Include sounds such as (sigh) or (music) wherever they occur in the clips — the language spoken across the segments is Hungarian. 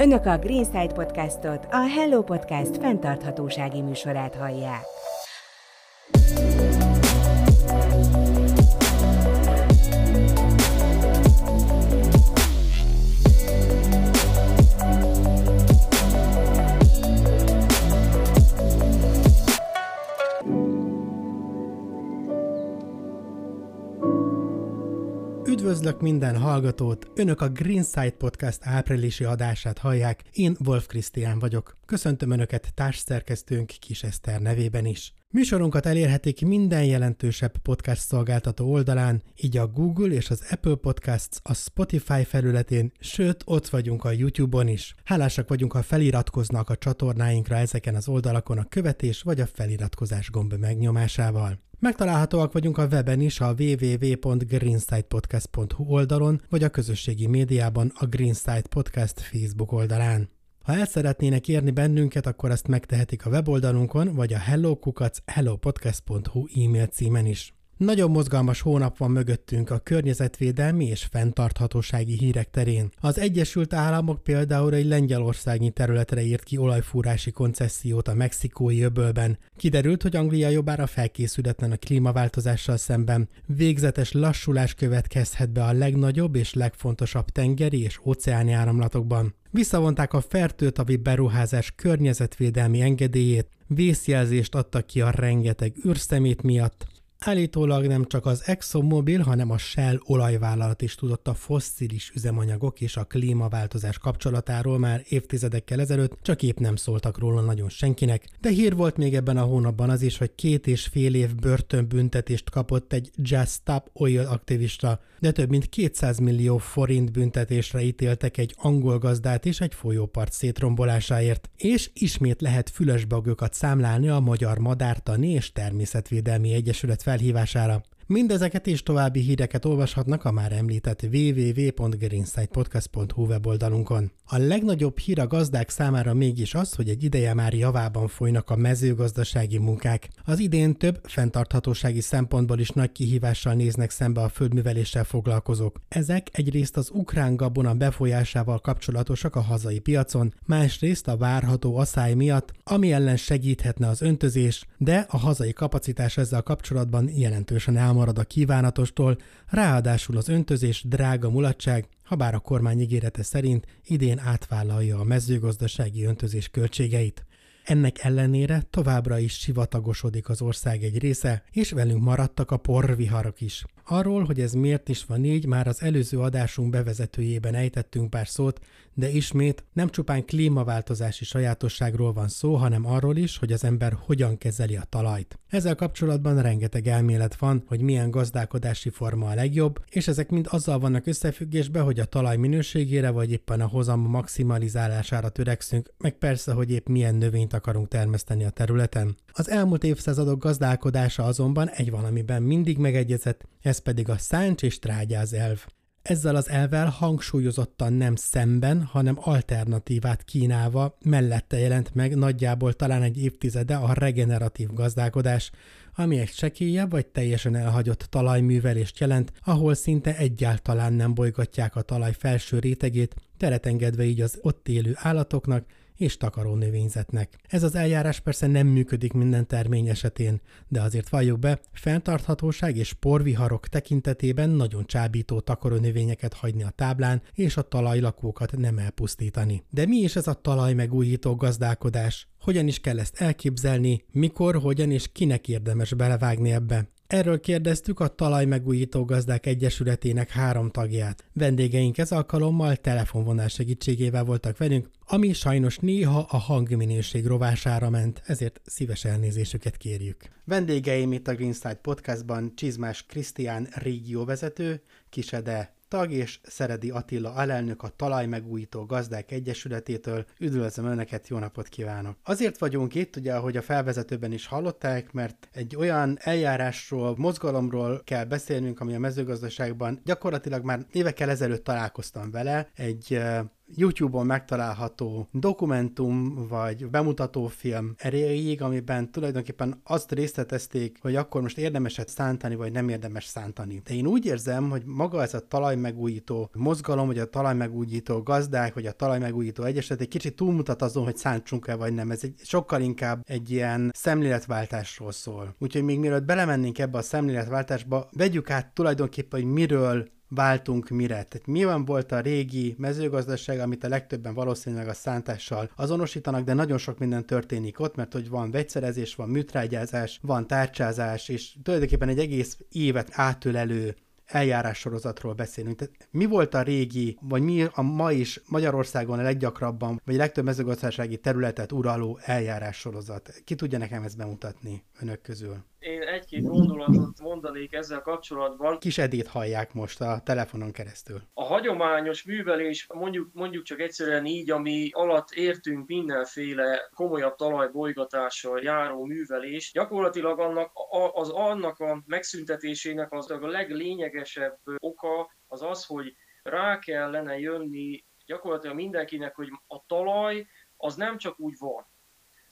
Önök a Greenside Podcastot, a Hello Podcast fenntarthatósági műsorát hallják. Üdvözlök minden hallgatót! Önök a Greenside Podcast áprilisi adását hallják, én Wolf Krisztián vagyok. Köszöntöm Önöket társszerkesztőnk Kis Eszter nevében is. Műsorunkat elérhetik minden jelentősebb podcast szolgáltató oldalán, így a Google és az Apple Podcasts a Spotify felületén, sőt, ott vagyunk a YouTube-on is. Hálásak vagyunk, ha feliratkoznak a csatornáinkra ezeken az oldalakon a követés vagy a feliratkozás gomb megnyomásával. Megtalálhatóak vagyunk a weben is a www.greensidepodcast.hu oldalon, vagy a közösségi médiában a Greenside Podcast Facebook oldalán. Ha el szeretnének érni bennünket, akkor ezt megtehetik a weboldalunkon, vagy a hellokukac hellopodcast.hu e-mail címen is. Nagyon mozgalmas hónap van mögöttünk a környezetvédelmi és fenntarthatósági hírek terén. Az Egyesült Államok például egy lengyelországi területre írt ki olajfúrási koncesziót a mexikói öbölben. Kiderült, hogy Anglia jobbára felkészületlen a klímaváltozással szemben. Végzetes lassulás következhet be a legnagyobb és legfontosabb tengeri és óceáni áramlatokban. Visszavonták a fertőtavi beruházás környezetvédelmi engedélyét, vészjelzést adtak ki a rengeteg űrszemét miatt, Állítólag nem csak az ExxonMobil, hanem a Shell olajvállalat is tudott a fosszilis üzemanyagok és a klímaváltozás kapcsolatáról már évtizedekkel ezelőtt, csak épp nem szóltak róla nagyon senkinek, de hír volt még ebben a hónapban az is, hogy két és fél év börtönbüntetést kapott egy Just Stop Oil aktivista, de több mint 200 millió forint büntetésre ítéltek egy angol gazdát és egy folyópart szétrombolásáért, és ismét lehet fülesbagokat számlálni a Magyar Madártani és Természetvédelmi Egyesület felhívására. Mindezeket és további híreket olvashatnak a már említett www.greensidepodcast.hu weboldalunkon. A legnagyobb hír a gazdák számára mégis az, hogy egy ideje már javában folynak a mezőgazdasági munkák. Az idén több fenntarthatósági szempontból is nagy kihívással néznek szembe a földműveléssel foglalkozók. Ezek egyrészt az ukrán gabona befolyásával kapcsolatosak a hazai piacon, másrészt a várható asszály miatt, ami ellen segíthetne az öntözés, de a hazai kapacitás ezzel kapcsolatban jelentősen elmondható elmarad a kívánatostól, ráadásul az öntözés drága mulatság, ha bár a kormány ígérete szerint idén átvállalja a mezőgazdasági öntözés költségeit. Ennek ellenére továbbra is sivatagosodik az ország egy része, és velünk maradtak a porviharok is. Arról, hogy ez miért is van így, már az előző adásunk bevezetőjében ejtettünk pár szót, de ismét nem csupán klímaváltozási sajátosságról van szó, hanem arról is, hogy az ember hogyan kezeli a talajt. Ezzel kapcsolatban rengeteg elmélet van, hogy milyen gazdálkodási forma a legjobb, és ezek mind azzal vannak összefüggésben, hogy a talaj minőségére vagy éppen a hozam maximalizálására törekszünk, meg persze, hogy épp milyen növényt akarunk termeszteni a területen. Az elmúlt évszázadok gazdálkodása azonban egy valamiben mindig megegyezett, ez pedig a száncs és trágyáz elv. Ezzel az elvel hangsúlyozottan nem szemben, hanem alternatívát kínálva mellette jelent meg nagyjából talán egy évtizede a regeneratív gazdálkodás, ami egy sekélyebb vagy teljesen elhagyott talajművelést jelent, ahol szinte egyáltalán nem bolygatják a talaj felső rétegét, teret engedve így az ott élő állatoknak, és takaró növényzetnek. Ez az eljárás persze nem működik minden termény esetén, de azért valljuk be, fenntarthatóság és porviharok tekintetében nagyon csábító takaró növényeket hagyni a táblán, és a talajlakókat nem elpusztítani. De mi is ez a talaj megújító gazdálkodás? Hogyan is kell ezt elképzelni, mikor, hogyan és kinek érdemes belevágni ebbe? Erről kérdeztük a Talajmegújító Gazdák Egyesületének három tagját. Vendégeink ez alkalommal telefonvonás segítségével voltak velünk, ami sajnos néha a hangminőség rovására ment, ezért szíves elnézésüket kérjük. Vendégeim itt a Greenside Podcastban Csizmás Krisztián régióvezető, Kisede tag és Szeredi Attila alelnök a Talajmegújító Gazdák Egyesületétől. Üdvözlöm Önöket, jó napot kívánok! Azért vagyunk itt, ugye, ahogy a felvezetőben is hallották, mert egy olyan eljárásról, mozgalomról kell beszélnünk, ami a mezőgazdaságban gyakorlatilag már évekkel ezelőtt találkoztam vele, egy YouTube-on megtalálható dokumentum vagy bemutatófilm erejéig, amiben tulajdonképpen azt részletezték, hogy akkor most érdemeset szántani, vagy nem érdemes szántani. De én úgy érzem, hogy maga ez a talajmegújító mozgalom, vagy a talajmegújító gazdák, vagy a talajmegújító egyeset egy kicsit túlmutat azon, hogy szántsunk-e vagy nem. Ez egy sokkal inkább egy ilyen szemléletváltásról szól. Úgyhogy még mielőtt belemennénk ebbe a szemléletváltásba, vegyük át tulajdonképpen, hogy miről váltunk mire. Tehát milyen volt a régi mezőgazdaság, amit a legtöbben valószínűleg a szántással azonosítanak, de nagyon sok minden történik ott, mert hogy van vegyszerezés, van műtrágyázás, van tárcsázás, és tulajdonképpen egy egész évet átölelő eljárássorozatról beszélünk. Tehát mi volt a régi, vagy mi a ma is Magyarországon a leggyakrabban, vagy a legtöbb mezőgazdasági területet uraló eljárássorozat? Ki tudja nekem ezt bemutatni önök közül? Én egy-két gondolatot mondanék ezzel kapcsolatban. Kis Edét hallják most a telefonon keresztül. A hagyományos művelés, mondjuk, mondjuk csak egyszerűen így, ami alatt értünk mindenféle komolyabb talajbolygatással járó művelés, gyakorlatilag annak, az annak a megszüntetésének az a leglényegesebb oka az az, hogy rá kellene jönni gyakorlatilag mindenkinek, hogy a talaj az nem csak úgy van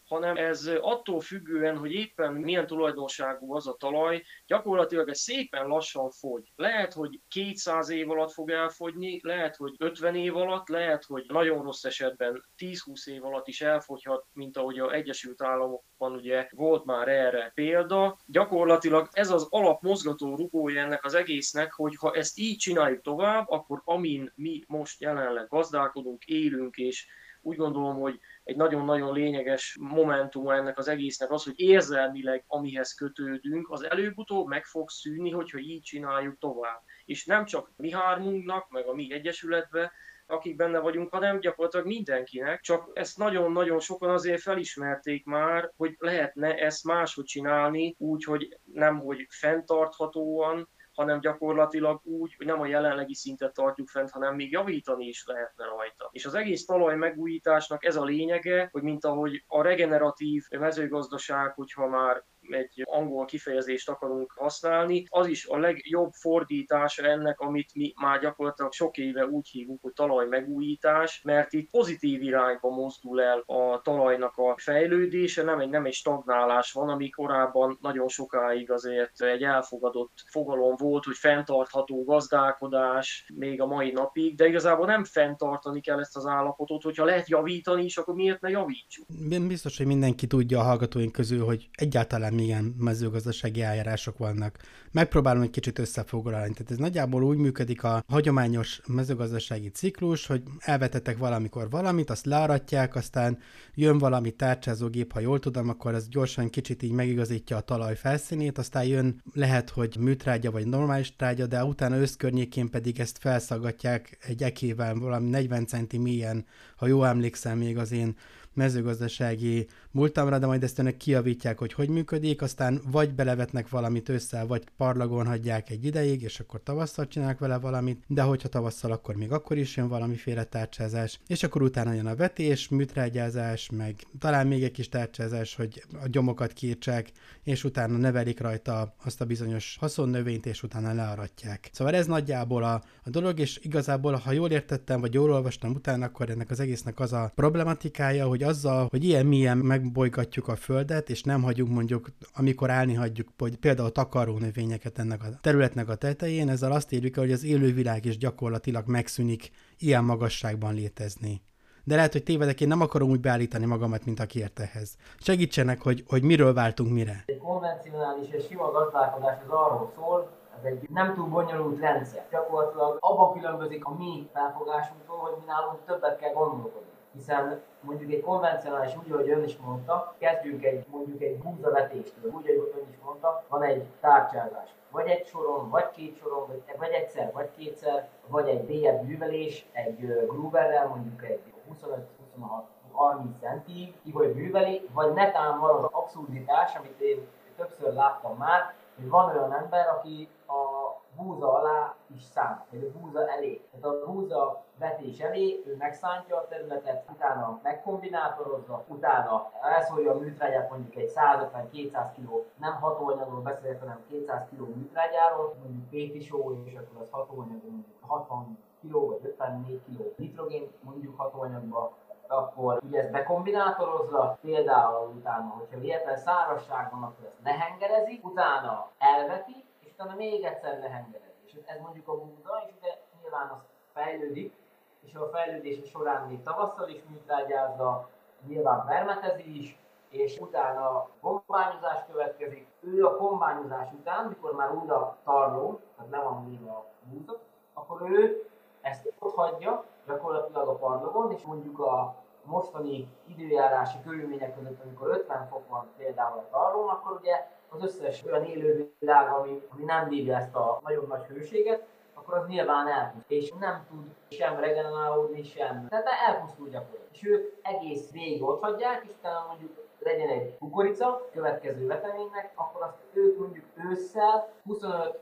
hanem ez attól függően, hogy éppen milyen tulajdonságú az a talaj, gyakorlatilag ez szépen lassan fogy. Lehet, hogy 200 év alatt fog elfogyni, lehet, hogy 50 év alatt, lehet, hogy nagyon rossz esetben 10-20 év alatt is elfogyhat, mint ahogy az Egyesült Államokban ugye volt már erre példa. Gyakorlatilag ez az alapmozgató rugója ennek az egésznek, hogy ha ezt így csináljuk tovább, akkor amin mi most jelenleg gazdálkodunk, élünk és úgy gondolom, hogy egy nagyon-nagyon lényeges momentum ennek az egésznek az, hogy érzelmileg, amihez kötődünk, az előbb-utóbb meg fog szűnni, hogyha így csináljuk tovább. És nem csak mi hármunknak, meg a mi egyesületbe, akik benne vagyunk, hanem gyakorlatilag mindenkinek, csak ezt nagyon-nagyon sokan azért felismerték már, hogy lehetne ezt máshogy csinálni, úgy, hogy nem, hogy fenntarthatóan, hanem gyakorlatilag úgy, hogy nem a jelenlegi szintet tartjuk fent, hanem még javítani is lehetne rajta. És az egész talaj megújításnak ez a lényege, hogy mint ahogy a regeneratív mezőgazdaság, hogyha már egy angol kifejezést akarunk használni, az is a legjobb fordítása ennek, amit mi már gyakorlatilag sok éve úgy hívunk, hogy talaj megújítás, mert itt pozitív irányba mozdul el a talajnak a fejlődése, nem egy, nem egy stagnálás van, ami korábban nagyon sokáig azért egy elfogadott fogalom volt, hogy fenntartható gazdálkodás még a mai napig, de igazából nem fenntartani kell ezt az állapotot, hogyha lehet javítani is, akkor miért ne javítsuk? Biztos, hogy mindenki tudja a hallgatóink közül, hogy egyáltalán milyen mezőgazdasági eljárások vannak. Megpróbálom egy kicsit összefoglalni. Tehát ez nagyjából úgy működik a hagyományos mezőgazdasági ciklus, hogy elvetettek valamikor valamit, azt learatják, aztán jön valami tárcsázógép, ha jól tudom, akkor az gyorsan kicsit így megigazítja a talaj felszínét, aztán jön lehet, hogy műtrágya vagy normális trágya, de utána összkörnyékén pedig ezt felszagatják egy ekével valami 40 centi mélyen, ha jól emlékszem még az én mezőgazdasági múltamra, de majd ezt önök kiavítják, hogy hogy működik, aztán vagy belevetnek valamit ősszel, vagy parlagon hagyják egy ideig, és akkor tavasszal csinálnak vele valamit, de hogyha tavasszal, akkor még akkor is jön valamiféle tárcsázás, és akkor utána jön a vetés, műtrágyázás, meg talán még egy kis tárcsázás, hogy a gyomokat kiírtsák, és utána nevelik rajta azt a bizonyos haszonnövényt, és utána learatják. Szóval ez nagyjából a, a dolog, és igazából, ha jól értettem, vagy jól olvastam utána, akkor ennek az egésznek az a problematikája, hogy azzal, hogy ilyen milyen megbolygatjuk a földet, és nem hagyjuk mondjuk, amikor állni hagyjuk hogy például takaró növényeket ennek a területnek a tetején, ezzel azt érjük hogy az élővilág is gyakorlatilag megszűnik ilyen magasságban létezni. De lehet, hogy tévedek, én nem akarom úgy beállítani magamat, mint aki ért ehhez. Segítsenek, hogy, hogy miről váltunk mire. Egy konvencionális és sima gazdálkodás az arról szól, ez egy nem túl bonyolult rendszer. Gyakorlatilag abban különbözik a mi felfogásunktól, hogy mi nálunk többet kell gondolkodni hiszen mondjuk egy konvencionális, úgy, ahogy ön is mondta, kezdjünk egy, mondjuk egy búzavetéstől, úgy, ahogy ön is mondta, van egy tárcsázás. Vagy egy soron, vagy két soron, vagy, vagy egyszer, vagy kétszer, vagy egy mélyebb művelés, egy Gruberrel, mondjuk egy 25-26 30 centig, hogy műveli, vagy netán van az abszurditás, amit én többször láttam már, hogy van olyan ember, aki a búza alá is szám, vagy a búza elé. Tehát a búza vetés elé, ő megszántja a területet, utána megkombinátorozza, utána elszórja a műtrágyát mondjuk egy 150-200 kg, nem hatóanyagról beszélek, hanem 200 kg műtrágyáról, mondjuk pétisó, és akkor az hatóanyag mondjuk 60 kg vagy 54 kg nitrogén mondjuk hatóanyagba, akkor ugye ezt bekombinátorozza, például utána, hogyha véletlen szárazság van, akkor ezt lehengerezik, utána elveti, és utána még egyszer lehengerezi. És ez mondjuk a búza, és ugye nyilván az fejlődik, és a fejlődése során még tavasszal is műtrágyázza, nyilván permetezi is, és utána kombányozás következik. Ő a kombányozás után, mikor már újra tarló, tehát le van véve a búza, akkor ő ezt ott hagyja gyakorlatilag a padlogon, és mondjuk a mostani időjárási körülmények között, amikor 50 fok van például a tarlón, akkor ugye az összes olyan élővilág, ami, ami nem bírja ezt a nagyon nagy hőséget, akkor az nyilván elpusztul, és nem tud sem regenerálódni, sem. Tehát elpusztul gyakorlatilag. És ők egész végig ott hagyják, és utána mondjuk legyen egy kukorica, következő veteménynek, akkor azt ők mondjuk ősszel 25-30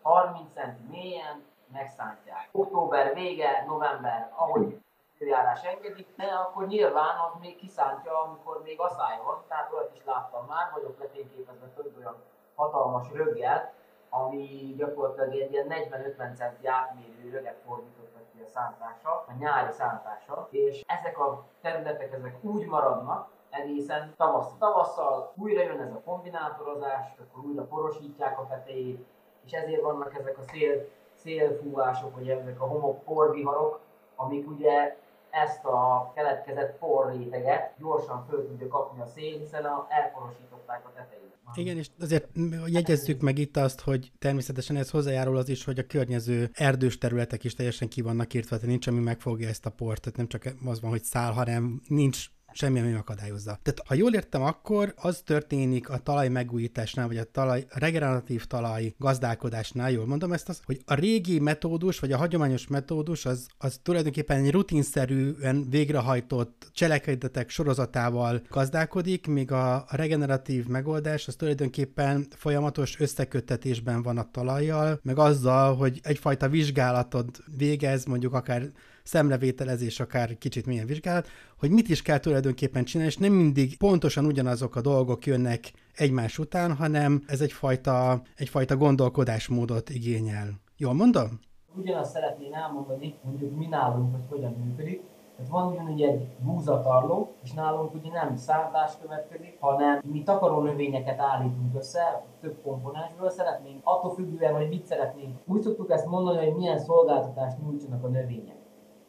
cm mélyen megszántják. Október vége, november, ahogy időjárás engedi, de akkor nyilván az még kiszántja, amikor még asszály van, tehát olyat is láttam már, vagyok letényképezve több olyan hatalmas röggel, ami gyakorlatilag egy ilyen 40-50 centi átmérő röget fordítottak ki a szántása, a nyári szántása, és ezek a területek ezek úgy maradnak, egészen tavasszal. Tavasszal újra jön ez a kombinátorozás, akkor újra porosítják a tetejét, és ezért vannak ezek a szél, szélfúvások, vagy ezek a homok porviharok, amik ugye ezt a keletkezett porréteget gyorsan föl tudja kapni a szél, hiszen a, elporosították a tetejét. Igen, és azért jegyezzük meg itt azt, hogy természetesen ez hozzájárul az is, hogy a környező erdős területek is teljesen ki vannak írtva, tehát nincs, ami megfogja ezt a port, tehát nem csak az van, hogy szál, hanem nincs semmi, ami akadályozza. Tehát ha jól értem, akkor az történik a talaj megújításnál, vagy a talaj, regeneratív talaj gazdálkodásnál, jól mondom ezt, az, hogy a régi metódus, vagy a hagyományos metódus, az, az tulajdonképpen egy rutinszerűen végrehajtott cselekedetek sorozatával gazdálkodik, míg a regeneratív megoldás az tulajdonképpen folyamatos összeköttetésben van a talajjal, meg azzal, hogy egyfajta vizsgálatot végez, mondjuk akár szemlevételezés, akár kicsit milyen vizsgálat, hogy mit is kell tulajdonképpen csinálni, és nem mindig pontosan ugyanazok a dolgok jönnek egymás után, hanem ez egyfajta, egyfajta gondolkodásmódot igényel. Jól mondom? Ugyanazt szeretném elmondani, mondjuk mi nálunk, hogy hogyan működik. Tehát van ugyanúgy egy búzatarló, és nálunk ugye nem szárdás következik, hanem mi takaró növényeket állítunk össze, több komponensből szeretnénk, attól függően, hogy mit szeretnénk. Úgy szoktuk ezt mondani, hogy milyen szolgáltatást nyújtsanak a növények.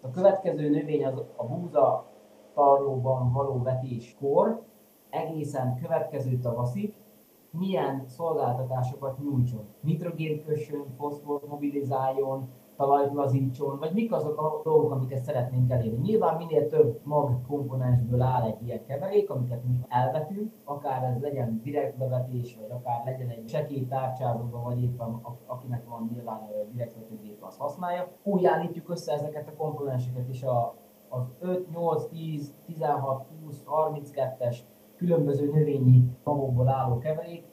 A következő növény az a búza tarlóban való vetéskor egészen következő tavaszig milyen szolgáltatásokat nyújtson. Nitrogén kössön, foszfor mobilizáljon, talajt lazítson, vagy mik azok a dolgok, amiket szeretnénk elérni. Nyilván minél több mag komponensből áll egy ilyen keverék, amiket mi elvetünk, akár ez legyen direkt bevetés, vagy akár legyen egy sekély tárcsázóban, vagy éppen akinek van nyilván direkt vetőgép, az használja. Úgy állítjuk össze ezeket a komponenseket is a, az 5, 8, 10, 16, 20, 32-es különböző növényi magokból álló keverék,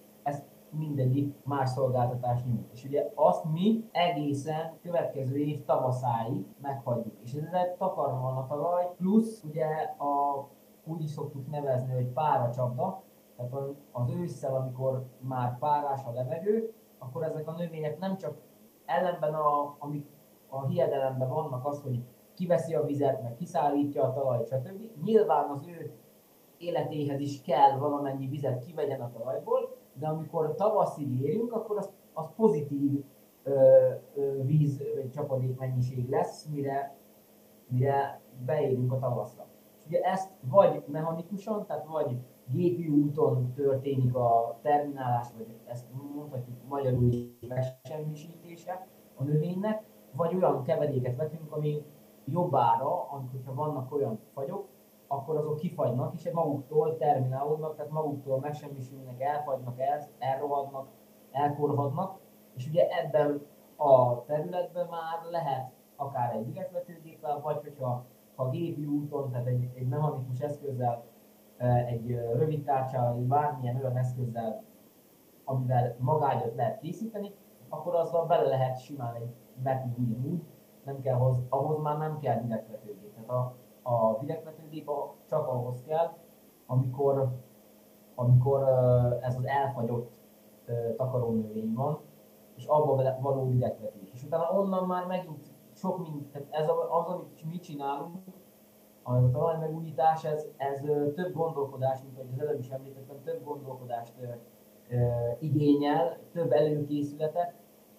mindegyik más szolgáltatást nyújt. És ugye azt mi egészen következő év tavaszáig meghagyjuk. És ezzel takarva a talaj, plusz ugye a, úgy is szoktuk nevezni, hogy páracsapda, tehát az ősszel, amikor már párás a levegő, akkor ezek a növények nem csak ellenben, a, amik a hiedelemben vannak az, hogy kiveszi a vizet, meg kiszállítja a talajt, stb. Nyilván az ő életéhez is kell valamennyi vizet kivegyen a talajból, de amikor tavaszig érünk, akkor az, az pozitív ö, ö, víz vagy csapadék mennyiség lesz, mire, mire beérünk a tavaszra. És ugye ezt vagy mechanikusan, tehát vagy gépi úton történik a terminálás, vagy ezt mondhatjuk magyarul megsemmisítése a növénynek, vagy olyan keveréket vetünk, ami jobbára, amikor vannak olyan fagyok, akkor azok kifagynak, és maguktól terminálódnak, tehát maguktól megsemmisülnek, elfagynak, el, elrohadnak, elkorhadnak, és ugye ebben a területben már lehet akár egy direktvetőgéppel, vagy hogyha ha gépi úton, tehát egy, egy mechanikus eszközzel, egy rövid tárcsával, vagy bármilyen olyan eszközzel, amivel magágyat lehet készíteni, akkor azzal bele lehet simán egy vetni nem kell hoz, ahhoz már nem kell direktvetőgép. Tehát a, a direktvetőgép csak ahhoz kell, amikor, amikor ez az elfagyott takarónövény van, és abban való direktvetés. És utána onnan már megint sok mind, tehát ez az, amit mi csinálunk, az a talajmegújítás, ez, ez több gondolkodás, mint ahogy az előbb is említettem, több gondolkodást igényel, több előkészületet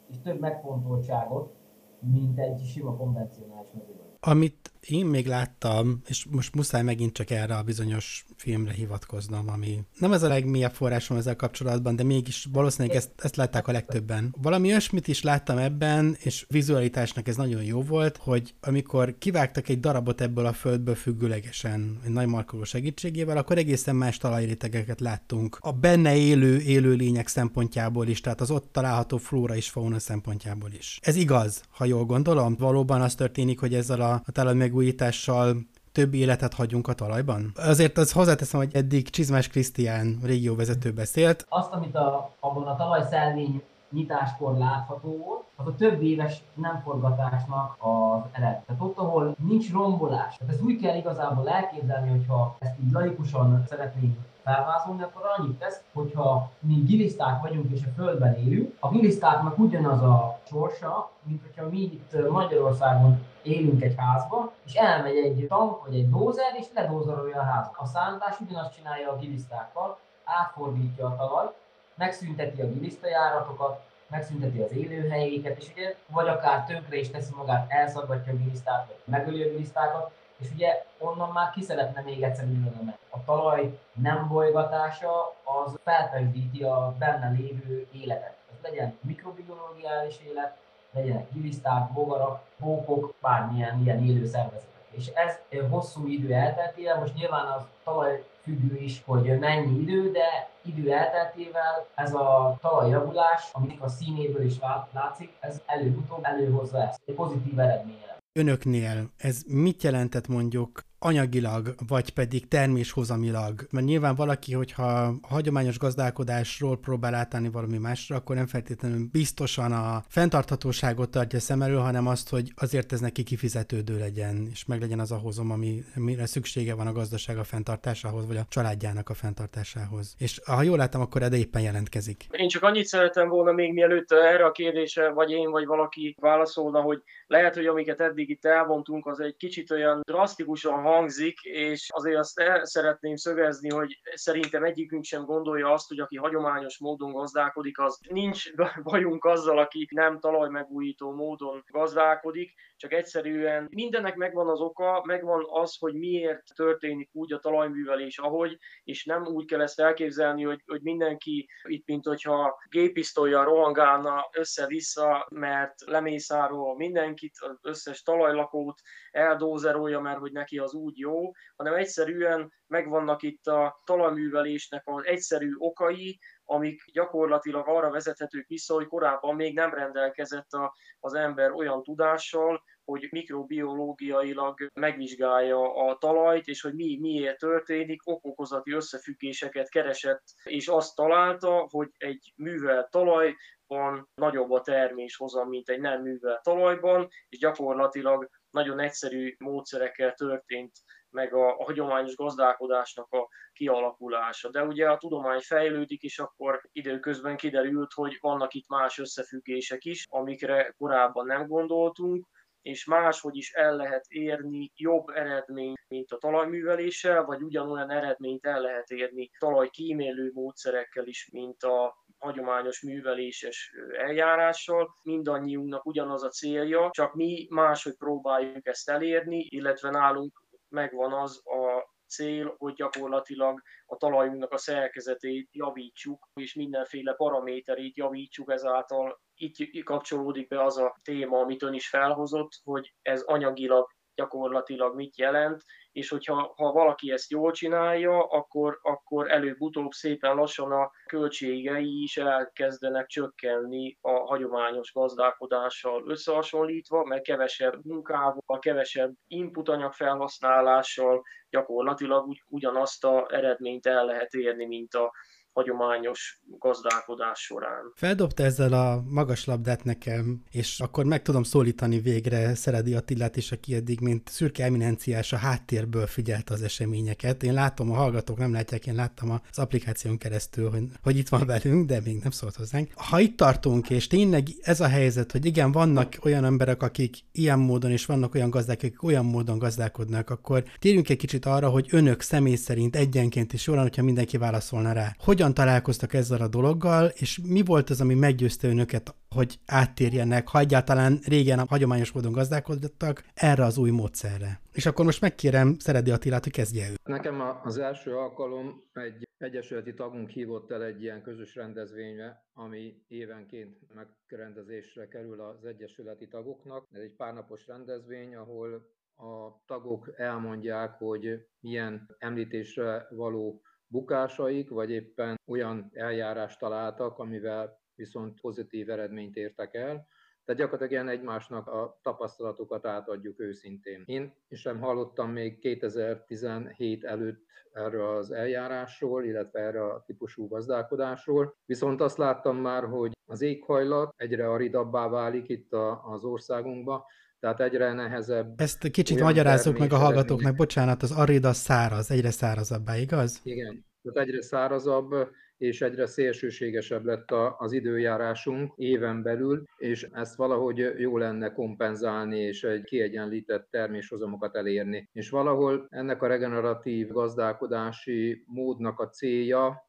és több megfontoltságot, mint egy sima konvencionális mezőgazdaság. Amit én még láttam, és most muszáj megint csak erre a bizonyos filmre hivatkoznom, ami nem ez a legmélyebb forrásom ezzel kapcsolatban, de mégis valószínűleg ezt, ezt látták a legtöbben. Valami olyasmit is láttam ebben, és vizualitásnak ez nagyon jó volt, hogy amikor kivágtak egy darabot ebből a földből függőlegesen, egy nagy markoló segítségével, akkor egészen más talajrétegeket láttunk. A benne élő élőlények szempontjából is, tehát az ott található flóra és fauna szempontjából is. Ez igaz, ha jól gondolom. Valóban az történik, hogy ezzel a, a talaj megújítással több életet hagyunk a talajban? Azért az hozzáteszem, hogy eddig Csizmás Krisztián régióvezető beszélt. Azt, amit a, abban a talajszelvény nyitáskor látható volt, az a több éves nem forgatásnak az eredet. Tehát ott, ahol nincs rombolás. Tehát ez úgy kell igazából elképzelni, hogyha ezt így laikusan szeretnénk felvázolni, akkor annyit tesz, hogyha mi giliszták vagyunk és a Földben élünk, a gilisztáknak ugyanaz a sorsa, mint hogyha mi itt Magyarországon élünk egy házban, és elmegy egy tank vagy egy dózer, és ledózerolja a házat. A szántás ugyanazt csinálja a gilisztákkal, átfordítja a talajt, megszünteti a gilisztajáratokat, megszünteti az élőhelyéket, és ugye, vagy akár tönkre is teszi magát, elszaggatja a gilisztát, vagy megöli a gilisztákat, és ugye onnan már ki szeretne még egyszer ülni A talaj nem bolygatása az felpesdíti a benne lévő életet. Ez legyen mikrobiológiális élet, legyenek giliszták, bogarak, pókok, bármilyen ilyen élő szervezetek. És ez hosszú idő elteltével, most nyilván az talaj függő is, hogy mennyi idő, de idő elteltével ez a talajjavulás, amit a színéből is látszik, ez előbb-utóbb előhozza ezt, egy pozitív eredménye önöknél ez mit jelentett mondjuk anyagilag, vagy pedig terméshozamilag. Mert nyilván valaki, hogyha hagyományos gazdálkodásról próbál átállni valami másra, akkor nem feltétlenül biztosan a fenntarthatóságot tartja szem elől, hanem azt, hogy azért ez neki kifizetődő legyen, és meg legyen az a hozom, ami, amire szüksége van a gazdaság a fenntartásához, vagy a családjának a fenntartásához. És ha jól láttam, akkor erre éppen jelentkezik. Én csak annyit szeretem volna még mielőtt erre a kérdésre, vagy én, vagy valaki válaszolna, hogy lehet, hogy amiket eddig itt elvontunk, az egy kicsit olyan drasztikusan hangzik, és azért azt el szeretném szögezni, hogy szerintem egyikünk sem gondolja azt, hogy aki hagyományos módon gazdálkodik, az nincs (laughs) bajunk azzal, aki nem talajmegújító módon gazdálkodik, csak egyszerűen mindennek megvan az oka, megvan az, hogy miért történik úgy a talajművelés, ahogy, és nem úgy kell ezt elképzelni, hogy, hogy mindenki itt, mint hogyha gépisztolya rohangálna össze-vissza, mert lemészárol mindenkit, az összes talajlakót eldózerolja, mert hogy neki az úgy jó, hanem egyszerűen megvannak itt a talajművelésnek az egyszerű okai, amik gyakorlatilag arra vezethetők vissza, hogy korábban még nem rendelkezett a, az ember olyan tudással, hogy mikrobiológiailag megvizsgálja a talajt, és hogy mi miért történik, okokozati összefüggéseket keresett, és azt találta, hogy egy művelt talajban nagyobb a terméshozam, mint egy nem művelt talajban, és gyakorlatilag nagyon egyszerű módszerekkel történt meg a, a hagyományos gazdálkodásnak a kialakulása. De ugye a tudomány fejlődik, és akkor időközben kiderült, hogy vannak itt más összefüggések is, amikre korábban nem gondoltunk, és máshogy is el lehet érni jobb eredményt, mint a talajműveléssel, vagy ugyanolyan eredményt el lehet érni talajkímélő módszerekkel is, mint a hagyományos műveléses eljárással. Mindannyiunknak ugyanaz a célja, csak mi máshogy próbáljuk ezt elérni, illetve nálunk megvan az a cél, hogy gyakorlatilag a talajunknak a szerkezetét javítsuk, és mindenféle paraméterét javítsuk ezáltal. Itt kapcsolódik be az a téma, amit ön is felhozott, hogy ez anyagilag gyakorlatilag mit jelent, és hogyha ha valaki ezt jól csinálja, akkor, akkor előbb-utóbb szépen lassan a költségei is elkezdenek csökkenni a hagyományos gazdálkodással összehasonlítva, mert kevesebb munkával, kevesebb inputanyag felhasználással gyakorlatilag ugy, ugyanazt a eredményt el lehet érni, mint a hagyományos gazdálkodás során. Feldobta ezzel a magas labdát nekem, és akkor meg tudom szólítani végre Szeredi Attilát is, aki eddig, mint szürke eminenciás a háttérből figyelt az eseményeket. Én látom, a hallgatók nem látják, én láttam az applikáción keresztül, hogy, hogy itt van velünk, de még nem szólt hozzánk. Ha itt tartunk, és tényleg ez a helyzet, hogy igen, vannak olyan emberek, akik ilyen módon, és vannak olyan gazdák, akik olyan módon gazdálkodnak, akkor térjünk egy kicsit arra, hogy önök személy szerint egyenként is jól hogyha mindenki válaszolna rá. Hogyan találkoztak ezzel a dologgal, és mi volt az, ami meggyőzte önöket, hogy áttérjenek, ha egyáltalán régen a hagyományos módon gazdálkodtak, erre az új módszerre. És akkor most megkérem Szeredi Attilát, hogy kezdje ő. Nekem az első alkalom egy egyesületi tagunk hívott el egy ilyen közös rendezvényre, ami évenként megrendezésre kerül az egyesületi tagoknak. Ez egy párnapos rendezvény, ahol a tagok elmondják, hogy milyen említésre való bukásaik, vagy éppen olyan eljárást találtak, amivel viszont pozitív eredményt értek el. Tehát gyakorlatilag ilyen egymásnak a tapasztalatokat átadjuk őszintén. Én sem hallottam még 2017 előtt erről az eljárásról, illetve erre a típusú gazdálkodásról. Viszont azt láttam már, hogy az éghajlat egyre aridabbá válik itt az országunkban, tehát egyre nehezebb. Ezt kicsit magyarázzuk meg a hallgatóknak, bocsánat, az arid az száraz, egyre szárazabbá, igaz? Igen, tehát egyre szárazabb, és egyre szélsőségesebb lett az időjárásunk éven belül, és ezt valahogy jó lenne kompenzálni, és egy kiegyenlített terméshozamokat elérni. És valahol ennek a regeneratív gazdálkodási módnak a célja,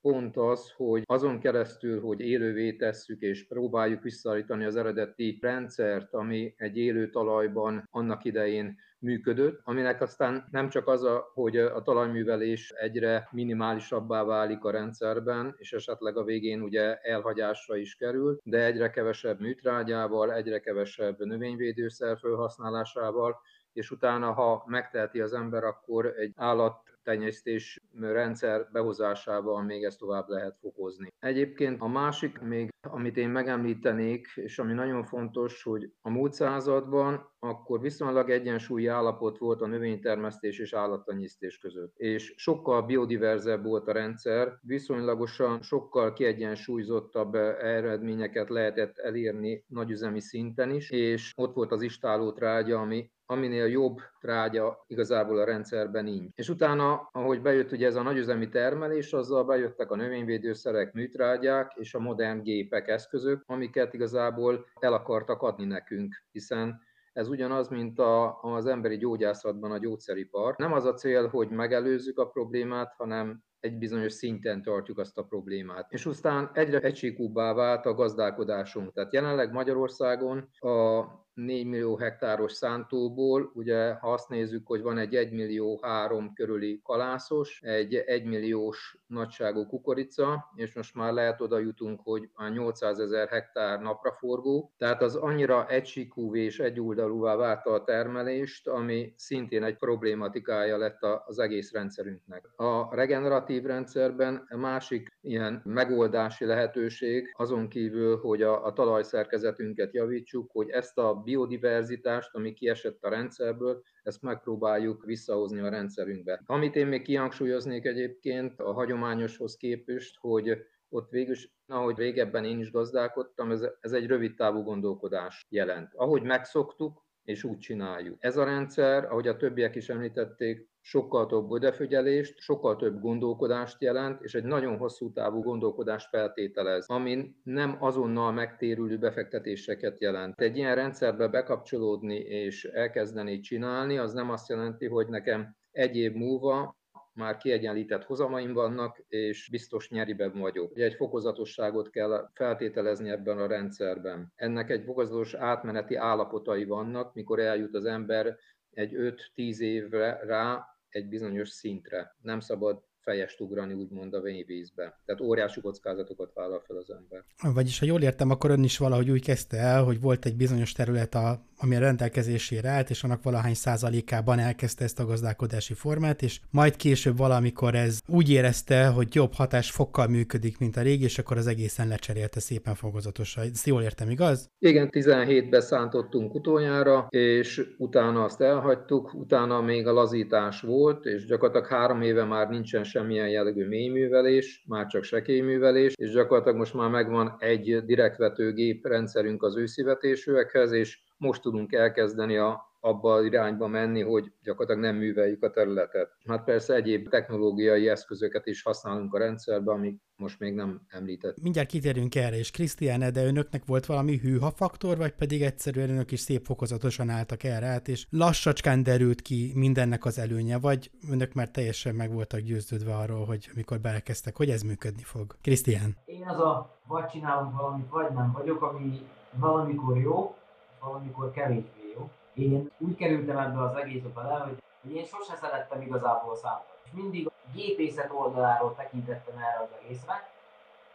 pont az, hogy azon keresztül, hogy élővé tesszük és próbáljuk visszaállítani az eredeti rendszert, ami egy élő talajban annak idején működött, aminek aztán nem csak az, a, hogy a talajművelés egyre minimálisabbá válik a rendszerben, és esetleg a végén ugye elhagyásra is kerül, de egyre kevesebb műtrágyával, egyre kevesebb növényvédőszer felhasználásával, és utána, ha megteheti az ember, akkor egy állat tenyésztés rendszer behozásával még ezt tovább lehet fokozni. Egyébként a másik még, amit én megemlítenék, és ami nagyon fontos, hogy a múlt században akkor viszonylag egyensúlyi állapot volt a növénytermesztés és állattenyésztés között. És sokkal biodiverzebb volt a rendszer, viszonylagosan sokkal kiegyensúlyozottabb eredményeket lehetett elérni nagyüzemi szinten is, és ott volt az istáló trágya, ami aminél jobb trágya igazából a rendszerben nincs. És utána, ahogy bejött ugye ez a nagyüzemi termelés, azzal bejöttek a növényvédőszerek, műtrágyák és a modern gépek, eszközök, amiket igazából el akartak adni nekünk, hiszen ez ugyanaz, mint a, az emberi gyógyászatban a gyógyszeripar. Nem az a cél, hogy megelőzzük a problémát, hanem egy bizonyos szinten tartjuk azt a problémát. És aztán egyre egysíkúbbá vált a gazdálkodásunk. Tehát jelenleg Magyarországon a 4 millió hektáros szántóból, ugye ha azt nézzük, hogy van egy 1 millió 3 körüli kalászos, egy 1 milliós nagyságú kukorica, és most már lehet oda jutunk, hogy a 800 ezer hektár napraforgó, tehát az annyira egysíkú és egyoldalúvá válta a termelést, ami szintén egy problématikája lett az egész rendszerünknek. A regeneratív rendszerben másik ilyen megoldási lehetőség, azon kívül, hogy a, a talajszerkezetünket javítsuk, hogy ezt a biodiverzitást, ami kiesett a rendszerből, ezt megpróbáljuk visszahozni a rendszerünkbe. Amit én még kihangsúlyoznék egyébként a hagyományoshoz képest, hogy ott végül ahogy régebben én is gazdálkodtam, ez, ez egy rövid távú gondolkodás jelent. Ahogy megszoktuk, és úgy csináljuk. Ez a rendszer, ahogy a többiek is említették, sokkal több odafigyelést, sokkal több gondolkodást jelent, és egy nagyon hosszú távú gondolkodást feltételez, amin nem azonnal megtérülő befektetéseket jelent. Egy ilyen rendszerbe bekapcsolódni és elkezdeni csinálni, az nem azt jelenti, hogy nekem egy év múlva már kiegyenlített hozamaim vannak, és biztos nyeriben vagyok. Egy fokozatosságot kell feltételezni ebben a rendszerben. Ennek egy fokozatos átmeneti állapotai vannak, mikor eljut az ember egy 5-10 évre rá egy bizonyos szintre. Nem szabad fejest ugrani, úgymond a vízbe. Tehát óriási kockázatokat vállal fel az ember. Vagyis, ha jól értem, akkor ön is valahogy úgy kezdte el, hogy volt egy bizonyos terület a ami a rendelkezésére állt, és annak valahány százalékában elkezdte ezt a gazdálkodási formát, és majd később valamikor ez úgy érezte, hogy jobb hatás fokkal működik, mint a régi, és akkor az egészen lecserélte szépen fokozatosan. Ezt jól értem, igaz? Igen, 17-ben szántottunk utoljára, és utána azt elhagytuk, utána még a lazítás volt, és gyakorlatilag három éve már nincsen semmilyen jellegű mélyművelés, már csak sekélyművelés, és gyakorlatilag most már megvan egy direktvetőgép rendszerünk az őszivetésűekhez, és most tudunk elkezdeni a abba az irányba menni, hogy gyakorlatilag nem műveljük a területet. Hát persze egyéb technológiai eszközöket is használunk a rendszerben, amik most még nem említett. Mindjárt kitérünk erre, és Krisztián, de önöknek volt valami hűha faktor, vagy pedig egyszerűen önök is szép fokozatosan álltak erre át, és lassacskán derült ki mindennek az előnye, vagy önök már teljesen meg voltak győződve arról, hogy amikor belekezdtek, hogy ez működni fog. Krisztián. Én az a vagy csinálunk valamit, vagy nem vagyok, ami valamikor jó, valamikor kevésbé jó. Én úgy kerültem ebbe az egészbe bele, hogy, hogy én sose szerettem igazából számolni. És mindig a gépészet oldaláról tekintettem erre az egészre,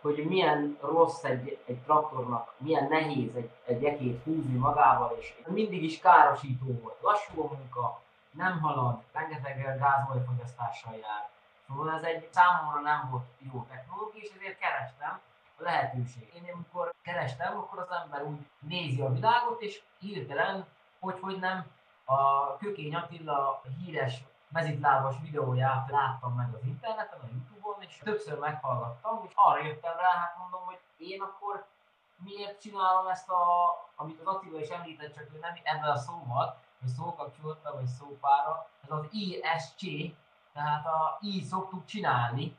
hogy milyen rossz egy, egy traktornak, milyen nehéz egy, egy ekét húzni magával, és mindig is károsító volt. Lassú a munka, nem halad, rengeteg gázolajfogyasztással jár. Szóval ez egy számomra nem volt jó technológia, és ezért kerestem lehetőség. Én amikor kerestem, akkor az ember úgy nézi a világot, és hirtelen, hogy hogy nem, a Kökény Attila híres mezitlábas videóját láttam meg az interneten, a Youtube-on, és többször meghallgattam, és arra jöttem rá, hát mondom, hogy én akkor miért csinálom ezt, a, amit az Attila is említett, csak ő nem ebben a szóval, vagy szókapcsolata, vagy szópára, ez az ISC, tehát a I szoktuk csinálni,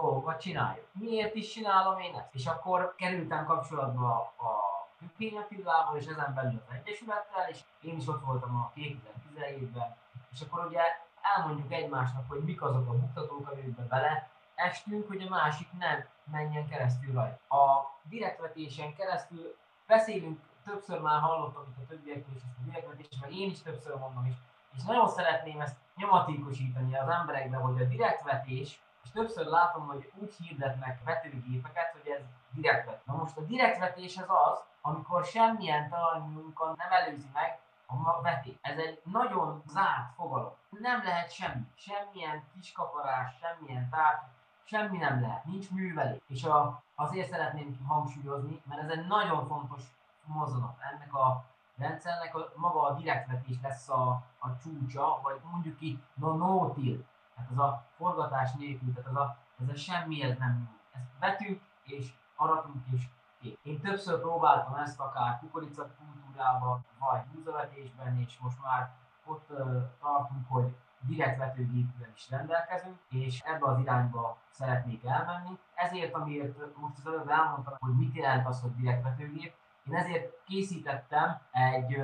dolgokat csináljuk. Miért is csinálom én ezt? És akkor kerültem kapcsolatba a Küpény Attilával, és ezen belül az Egyesülettel, és én is ott voltam a 2017-ben, és akkor ugye elmondjuk egymásnak, hogy mik azok a buktatók, amikbe bele estünk, hogy a másik nem menjen keresztül rajta. A direktvetésen keresztül beszélünk, többször már hallottam itt a többiektől is, a direktvetés, meg én is többször mondom is, és nagyon szeretném ezt nyomatékosítani az emberekbe, hogy a direktvetés és többször látom, hogy úgy hirdetnek vetőgépeket, hogy ez direktvet. Na most a direktvetés az az, amikor semmilyen talajmunka nem előzi meg a vetés. Ez egy nagyon zárt fogalom. Nem lehet semmi. Semmilyen kiskaparás, semmilyen tárgy, semmi nem lehet. Nincs művelés. És a, azért szeretném hangsúlyozni, mert ez egy nagyon fontos mozzanat. Ennek a rendszernek a, maga a direktvetés lesz a, a csúcsa, vagy mondjuk ki no no till tehát az a forgatás nélkül, tehát az a, ez a semmi, ez nem jó. Ezt vetünk és aratunk és kék. Én többször próbáltam ezt akár kukorica kultúrában, vagy búzavetésben, és most már ott uh, tartunk, hogy direkt vetőgépűvel is rendelkezünk, és ebbe az irányba szeretnék elmenni. Ezért, amiért most az előbb elmondtam, hogy mit jelent az, hogy direkt vetőgép, én ezért készítettem egy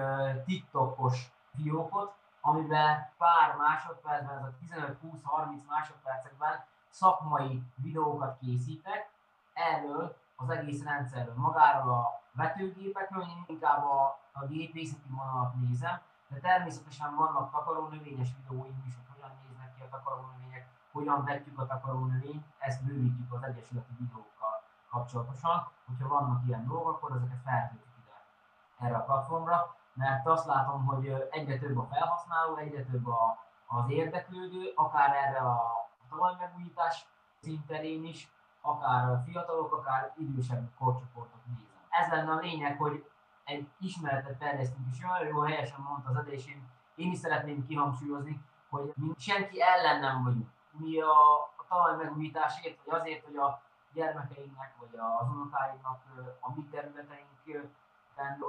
TikTokos fiókot, amiben pár másodpercben, ez a 15-20-30 másodpercekben szakmai videókat készítek erről az egész rendszerről, magáról a vetőgépekről, én inkább a, a gépészeti vonalat nézem, de természetesen vannak takarónövényes videóim is, hogy hogyan néznek ki a takarónövények, hogyan vetjük a takarónövényt, ezt bővítjük az egyesületi videókkal kapcsolatosan. Hogyha vannak ilyen dolgok, akkor ezeket feltöltjük ide erre a platformra mert azt látom, hogy egyre több a felhasználó, egyre több a, az érdeklődő, akár erre a talajmegújítás szinterén is, akár a fiatalok, akár idősebb korcsoportok nézem. Ez lenne a lényeg, hogy egy ismeretet terjesztünk, és olyan jó helyesen mondta az adás, én, én is szeretném kihangsúlyozni, hogy mi senki ellen nem vagyunk. Mi a, a talajmegújításért, vagy azért, hogy a gyermekeinknek, vagy az unokáinknak a mi területeink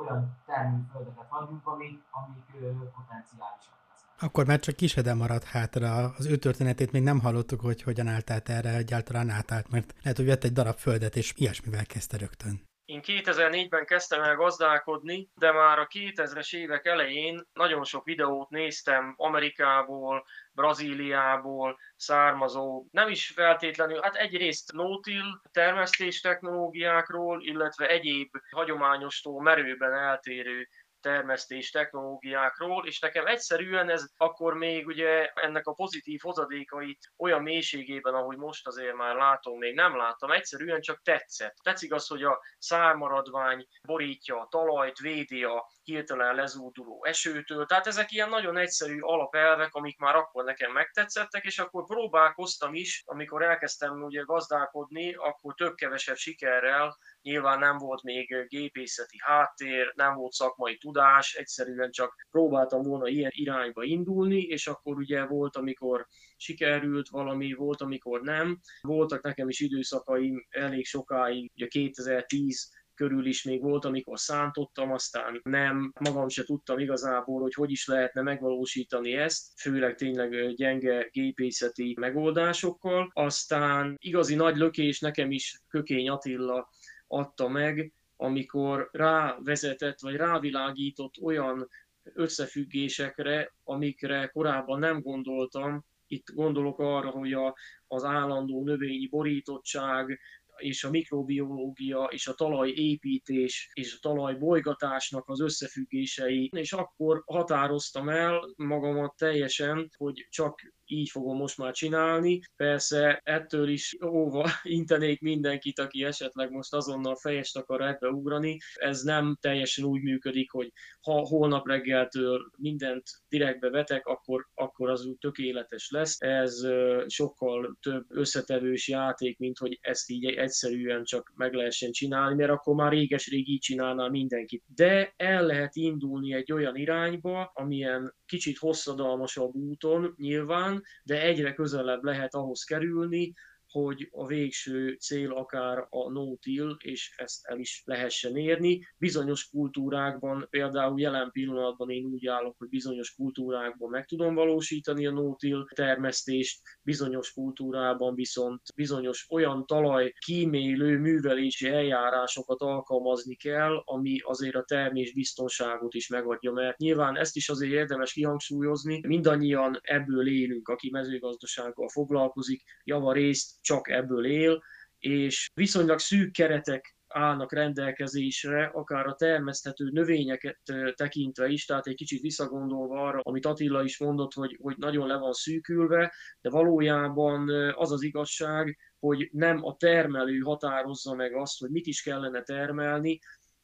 olyan termőföldeket hagyjunk, amik, amik potenciálisak lesznek. Akkor már csak Kisedem maradt hátra. Az ő történetét még nem hallottuk, hogy hogyan állt át erre, egyáltalán átállt, mert lehet, hogy vett egy darab földet, és ilyesmivel kezdte rögtön. Én 2004-ben kezdtem el gazdálkodni, de már a 2000-es évek elején nagyon sok videót néztem Amerikából, Brazíliából származó, nem is feltétlenül, hát egyrészt no-till termesztés technológiákról, illetve egyéb hagyományostól merőben eltérő termesztés technológiákról, és nekem egyszerűen ez akkor még ugye ennek a pozitív hozadékait olyan mélységében, ahogy most azért már látom, még nem láttam, egyszerűen csak tetszett. Tetszik az, hogy a szármaradvány borítja a talajt, védi a hirtelen lezúduló esőtől. Tehát ezek ilyen nagyon egyszerű alapelvek, amik már akkor nekem megtetszettek, és akkor próbálkoztam is, amikor elkezdtem ugye gazdálkodni, akkor több-kevesebb sikerrel, nyilván nem volt még gépészeti háttér, nem volt szakmai tudás, egyszerűen csak próbáltam volna ilyen irányba indulni, és akkor ugye volt, amikor sikerült valami, volt, amikor nem. Voltak nekem is időszakaim elég sokáig, ugye 2010 körül is még volt, amikor szántottam, aztán nem, magam se tudtam igazából, hogy hogy is lehetne megvalósítani ezt, főleg tényleg gyenge gépészeti megoldásokkal. Aztán igazi nagy lökés nekem is Kökény Attila adta meg, amikor rávezetett, vagy rávilágított olyan összefüggésekre, amikre korábban nem gondoltam. Itt gondolok arra, hogy a, az állandó növényi borítottság, és a mikrobiológia és a talajépítés és a talajbolygatásnak az összefüggései, és akkor határoztam el magamat teljesen, hogy csak így fogom most már csinálni. Persze ettől is óva (laughs) intenék mindenkit, aki esetleg most azonnal fejest akar ebbe ugrani. Ez nem teljesen úgy működik, hogy ha holnap reggeltől mindent direktbe vetek, akkor, akkor az úgy tökéletes lesz. Ez sokkal több összetevős játék, mint hogy ezt így egyszerűen csak meg lehessen csinálni, mert akkor már réges-rég így csinálná mindenkit. De el lehet indulni egy olyan irányba, amilyen kicsit hosszadalmasabb úton nyilván, de egyre közelebb lehet ahhoz kerülni, hogy a végső cél akár a no-till, és ezt el is lehessen érni. Bizonyos kultúrákban, például jelen pillanatban én úgy állok, hogy bizonyos kultúrákban meg tudom valósítani a no-till termesztést, bizonyos kultúrában viszont bizonyos olyan talaj kímélő művelési eljárásokat alkalmazni kell, ami azért a termés biztonságot is megadja, mert nyilván ezt is azért érdemes kihangsúlyozni, mindannyian ebből élünk, aki mezőgazdasággal foglalkozik, javarészt csak ebből él, és viszonylag szűk keretek állnak rendelkezésre, akár a termeszthető növényeket tekintve is, tehát egy kicsit visszagondolva arra, amit Attila is mondott, hogy, hogy nagyon le van szűkülve, de valójában az az igazság, hogy nem a termelő határozza meg azt, hogy mit is kellene termelni,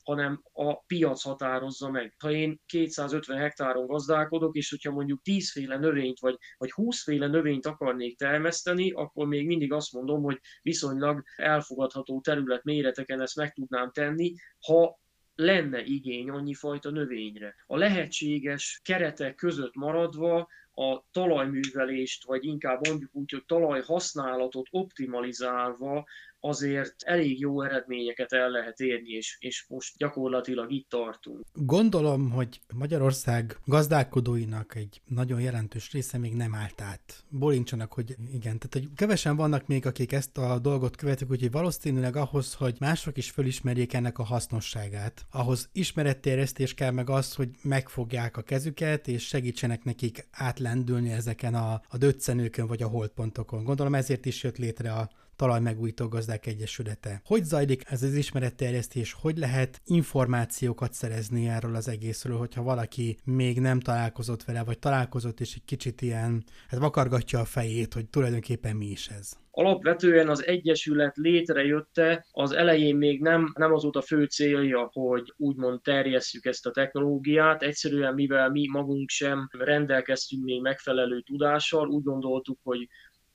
hanem a piac határozza meg. Ha én 250 hektáron gazdálkodok, és hogyha mondjuk 10 féle növényt, vagy, vagy 20 féle növényt akarnék termeszteni, akkor még mindig azt mondom, hogy viszonylag elfogadható terület méreteken ezt meg tudnám tenni, ha lenne igény annyi fajta növényre. A lehetséges keretek között maradva a talajművelést, vagy inkább mondjuk úgy, hogy talajhasználatot optimalizálva azért elég jó eredményeket el lehet érni, és, és most gyakorlatilag itt tartunk. Gondolom, hogy Magyarország gazdálkodóinak egy nagyon jelentős része még nem állt át. Bolincsanak, hogy igen. Tehát, hogy kevesen vannak még, akik ezt a dolgot követik, úgyhogy valószínűleg ahhoz, hogy mások is fölismerjék ennek a hasznosságát, ahhoz ismeretterjesztés kell meg az, hogy megfogják a kezüket, és segítsenek nekik átlendülni ezeken a, a döccenőkön vagy a holdpontokon. Gondolom ezért is jött létre a Talajmegújtó Gazdák Egyesülete. Hogy zajlik ez az ismeretterjesztés? Hogy lehet információkat szerezni erről az egészről, hogyha valaki még nem találkozott vele, vagy találkozott, és egy kicsit ilyen, hát vakargatja a fejét, hogy tulajdonképpen mi is ez? Alapvetően az Egyesület létrejötte, az elején még nem, nem az volt a fő célja, hogy úgymond terjesszük ezt a technológiát, egyszerűen mivel mi magunk sem rendelkeztünk még megfelelő tudással, úgy gondoltuk, hogy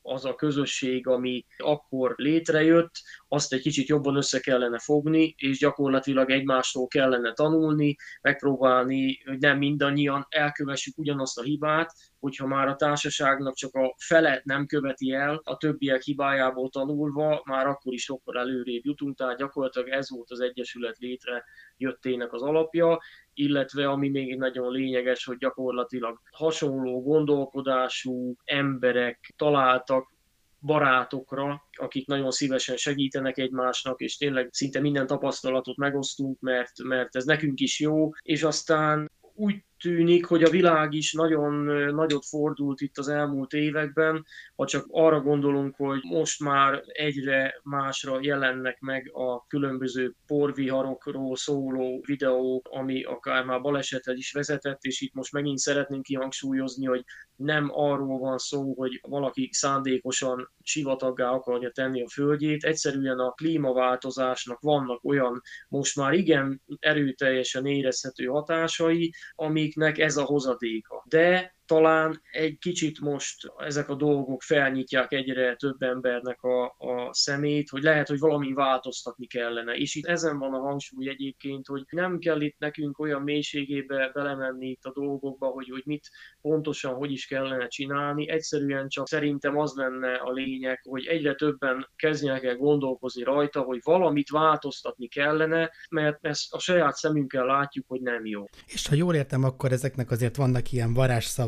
az a közösség, ami akkor létrejött, azt egy kicsit jobban össze kellene fogni, és gyakorlatilag egymástól kellene tanulni, megpróbálni, hogy nem mindannyian elkövessük ugyanazt a hibát, hogyha már a társaságnak csak a fele nem követi el, a többiek hibájából tanulva, már akkor is sokkal előrébb jutunk, tehát gyakorlatilag ez volt az Egyesület létrejöttének az alapja, illetve ami még nagyon lényeges, hogy gyakorlatilag hasonló gondolkodású emberek találtak barátokra, akik nagyon szívesen segítenek egymásnak, és tényleg szinte minden tapasztalatot megosztunk, mert, mert ez nekünk is jó, és aztán úgy tűnik, hogy a világ is nagyon nagyot fordult itt az elmúlt években, ha csak arra gondolunk, hogy most már egyre másra jelennek meg a különböző porviharokról szóló videók, ami akár már balesetet is vezetett, és itt most megint szeretnénk kihangsúlyozni, hogy nem arról van szó, hogy valaki szándékosan sivataggá akarja tenni a földjét, egyszerűen a klímaváltozásnak vannak olyan most már igen erőteljesen érezhető hatásai, amiknek ez a hozadéka. De talán egy kicsit most ezek a dolgok felnyitják egyre több embernek a, a szemét, hogy lehet, hogy valami változtatni kellene. És itt ezen van a hangsúly egyébként, hogy nem kell itt nekünk olyan mélységébe belemenni itt a dolgokba, hogy, hogy mit pontosan, hogy is kellene csinálni. Egyszerűen csak szerintem az lenne a lényeg, hogy egyre többen kezdjenek el gondolkozni rajta, hogy valamit változtatni kellene, mert ezt a saját szemünkkel látjuk, hogy nem jó. És ha jól értem, akkor ezeknek azért vannak ilyen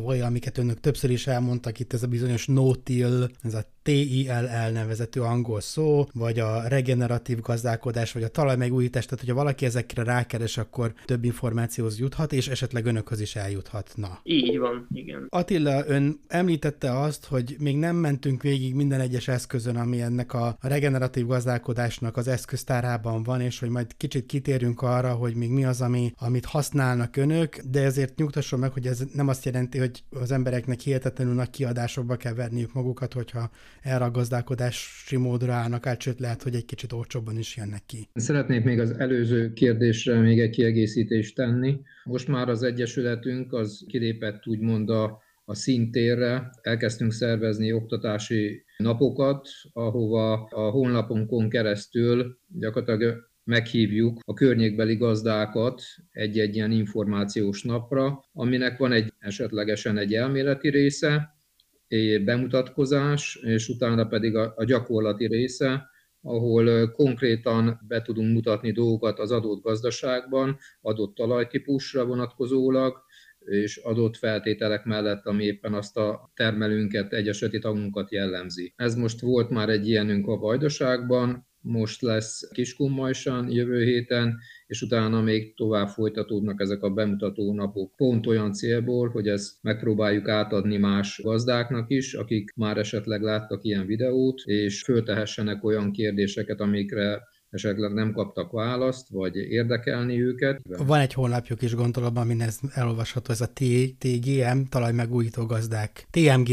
varázsszavai, amiket önök többször is elmondtak, itt ez a bizonyos no-till, ez a TILL nevezető angol szó, vagy a regeneratív gazdálkodás, vagy a talajmegújítás, tehát hogyha valaki ezekre rákeres, akkor több információhoz juthat, és esetleg önökhöz is eljuthatna. Így van, igen. Attila, ön említette azt, hogy még nem mentünk végig minden egyes eszközön, ami ennek a regeneratív gazdálkodásnak az eszköztárában van, és hogy majd kicsit kitérünk arra, hogy még mi az, ami, amit használnak önök, de ezért nyugtasson meg, hogy ez nem azt jelenti, hogy az embereknek hihetetlenül nagy kiadásokba kell verniük magukat, hogyha erre a gazdálkodási módra állnak át, sőt lehet, hogy egy kicsit olcsóbban is jönnek ki. Szeretnék még az előző kérdésre még egy kiegészítést tenni. Most már az Egyesületünk az kilépett úgymond a, a szintérre, elkezdtünk szervezni oktatási napokat, ahova a honlapunkon keresztül gyakorlatilag meghívjuk a környékbeli gazdákat egy-egy ilyen információs napra, aminek van egy esetlegesen egy elméleti része, bemutatkozás, és utána pedig a, a gyakorlati része, ahol konkrétan be tudunk mutatni dolgokat az adott gazdaságban, adott talajtípusra vonatkozólag, és adott feltételek mellett, ami éppen azt a termelőnket, egyeseti tagunkat jellemzi. Ez most volt már egy ilyenünk a Vajdaságban, most lesz Kiskunmajsan jövő héten, és utána még tovább folytatódnak ezek a bemutató napok. Pont olyan célból, hogy ezt megpróbáljuk átadni más gazdáknak is, akik már esetleg láttak ilyen videót, és föltehessenek olyan kérdéseket, amikre esetleg nem kaptak választ, vagy érdekelni őket. Van egy honlapjuk is gondolom, amin ez elolvasható, ez a TGM, talajmegújító gazdák. TMG.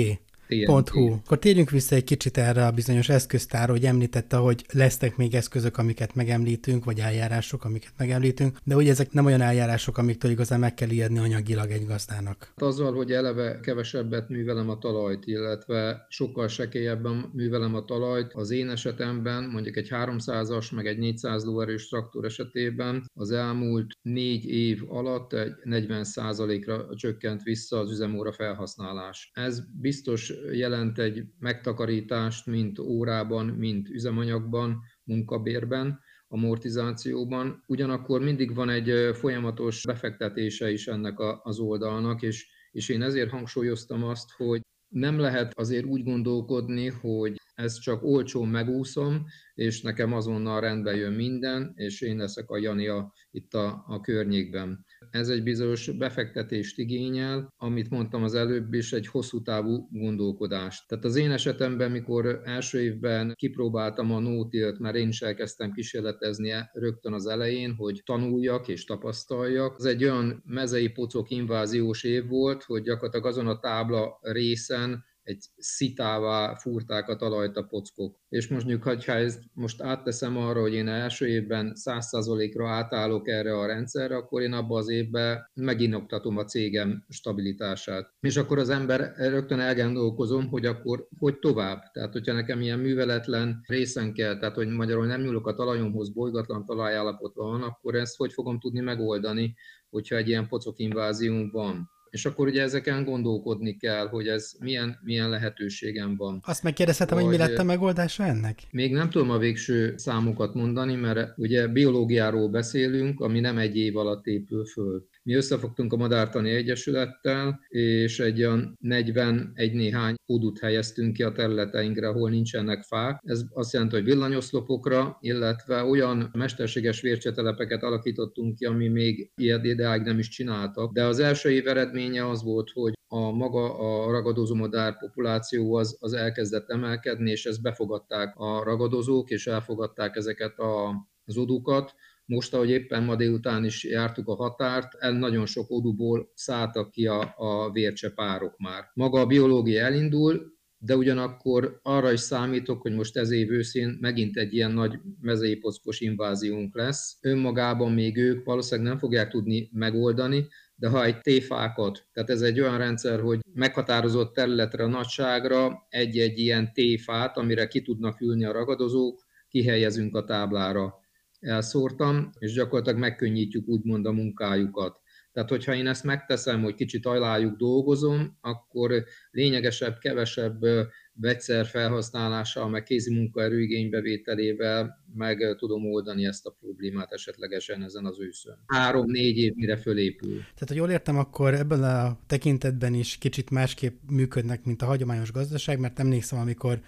Pont.hu. Akkor térjünk vissza egy kicsit erre a bizonyos eszköztárra, hogy említette, hogy lesznek még eszközök, amiket megemlítünk, vagy eljárások, amiket megemlítünk, de ugye ezek nem olyan eljárások, amiktől igazán meg kell ijedni anyagilag egy gazdának. Azzal, hogy eleve kevesebbet művelem a talajt, illetve sokkal sekélyebben művelem a talajt, az én esetemben, mondjuk egy 300-as, meg egy 400 lóerős traktor esetében az elmúlt négy év alatt egy 40%-ra csökkent vissza az üzemóra felhasználás. Ez biztos jelent egy megtakarítást, mint órában, mint üzemanyagban, munkabérben, amortizációban. Ugyanakkor mindig van egy folyamatos befektetése is ennek az oldalnak, és, és én ezért hangsúlyoztam azt, hogy nem lehet azért úgy gondolkodni, hogy ezt csak olcsón megúszom, és nekem azonnal rendbe jön minden, és én leszek a Jani a, itt a, a környékben. Ez egy bizonyos befektetést igényel, amit mondtam az előbb is, egy hosszú távú gondolkodást. Tehát az én esetemben, mikor első évben kipróbáltam a nótilt, mert én is elkezdtem kísérletezni rögtön az elején, hogy tanuljak és tapasztaljak. Ez egy olyan mezei pocok inváziós év volt, hogy gyakorlatilag azon a tábla részen egy szitává fúrták a talajt a pockok. És mondjuk, ha ezt most átteszem arra, hogy én első évben 100%-ra átállok erre a rendszerre, akkor én abban az évben meginoktatom a cégem stabilitását. És akkor az ember rögtön elgondolkozom, hogy akkor hogy tovább. Tehát, hogyha nekem ilyen műveletlen részen kell, tehát, hogy magyarul nem nyúlok a talajomhoz, bolygatlan talajállapotban van, akkor ezt hogy fogom tudni megoldani, hogyha egy ilyen pocok invázium van. És akkor ugye ezeken gondolkodni kell, hogy ez milyen, milyen lehetőségem van. Azt megkérdezhetem, hogy mi lett a megoldása ennek? Még nem tudom a végső számokat mondani, mert ugye biológiáról beszélünk, ami nem egy év alatt épül föl. Mi összefogtunk a Madártani Egyesülettel, és egy olyan 41 néhány udut helyeztünk ki a területeinkre, ahol nincsenek fák. Ez azt jelenti, hogy villanyoszlopokra, illetve olyan mesterséges vércsetelepeket alakítottunk ki, ami még ilyet ideáig nem is csináltak. De az első év eredménye az volt, hogy a maga a ragadozó madár populáció az, az elkezdett emelkedni, és ezt befogadták a ragadozók, és elfogadták ezeket a az odukat, most, ahogy éppen ma délután is jártuk a határt, el nagyon sok oduból szálltak ki a, a vércsepárok már. Maga a biológia elindul, de arra is számítok, hogy most ez év őszén megint egy ilyen nagy mezei pockos inváziónk lesz. Önmagában még ők valószínűleg nem fogják tudni megoldani, de ha egy téfákat, tehát ez egy olyan rendszer, hogy meghatározott területre, a nagyságra egy-egy ilyen téfát, amire ki tudnak ülni a ragadozók, kihelyezünk a táblára. Elszórtam, és gyakorlatilag megkönnyítjük úgymond a munkájukat. Tehát, hogyha én ezt megteszem, hogy kicsit ajlájuk dolgozom, akkor lényegesebb, kevesebb vegyszer felhasználással, meg kézi munkaerő igénybevételével meg tudom oldani ezt a problémát esetlegesen ezen az őszön. Három-négy év mire fölépül. Tehát, ha jól értem, akkor ebben a tekintetben is kicsit másképp működnek, mint a hagyományos gazdaság, mert emlékszem, amikor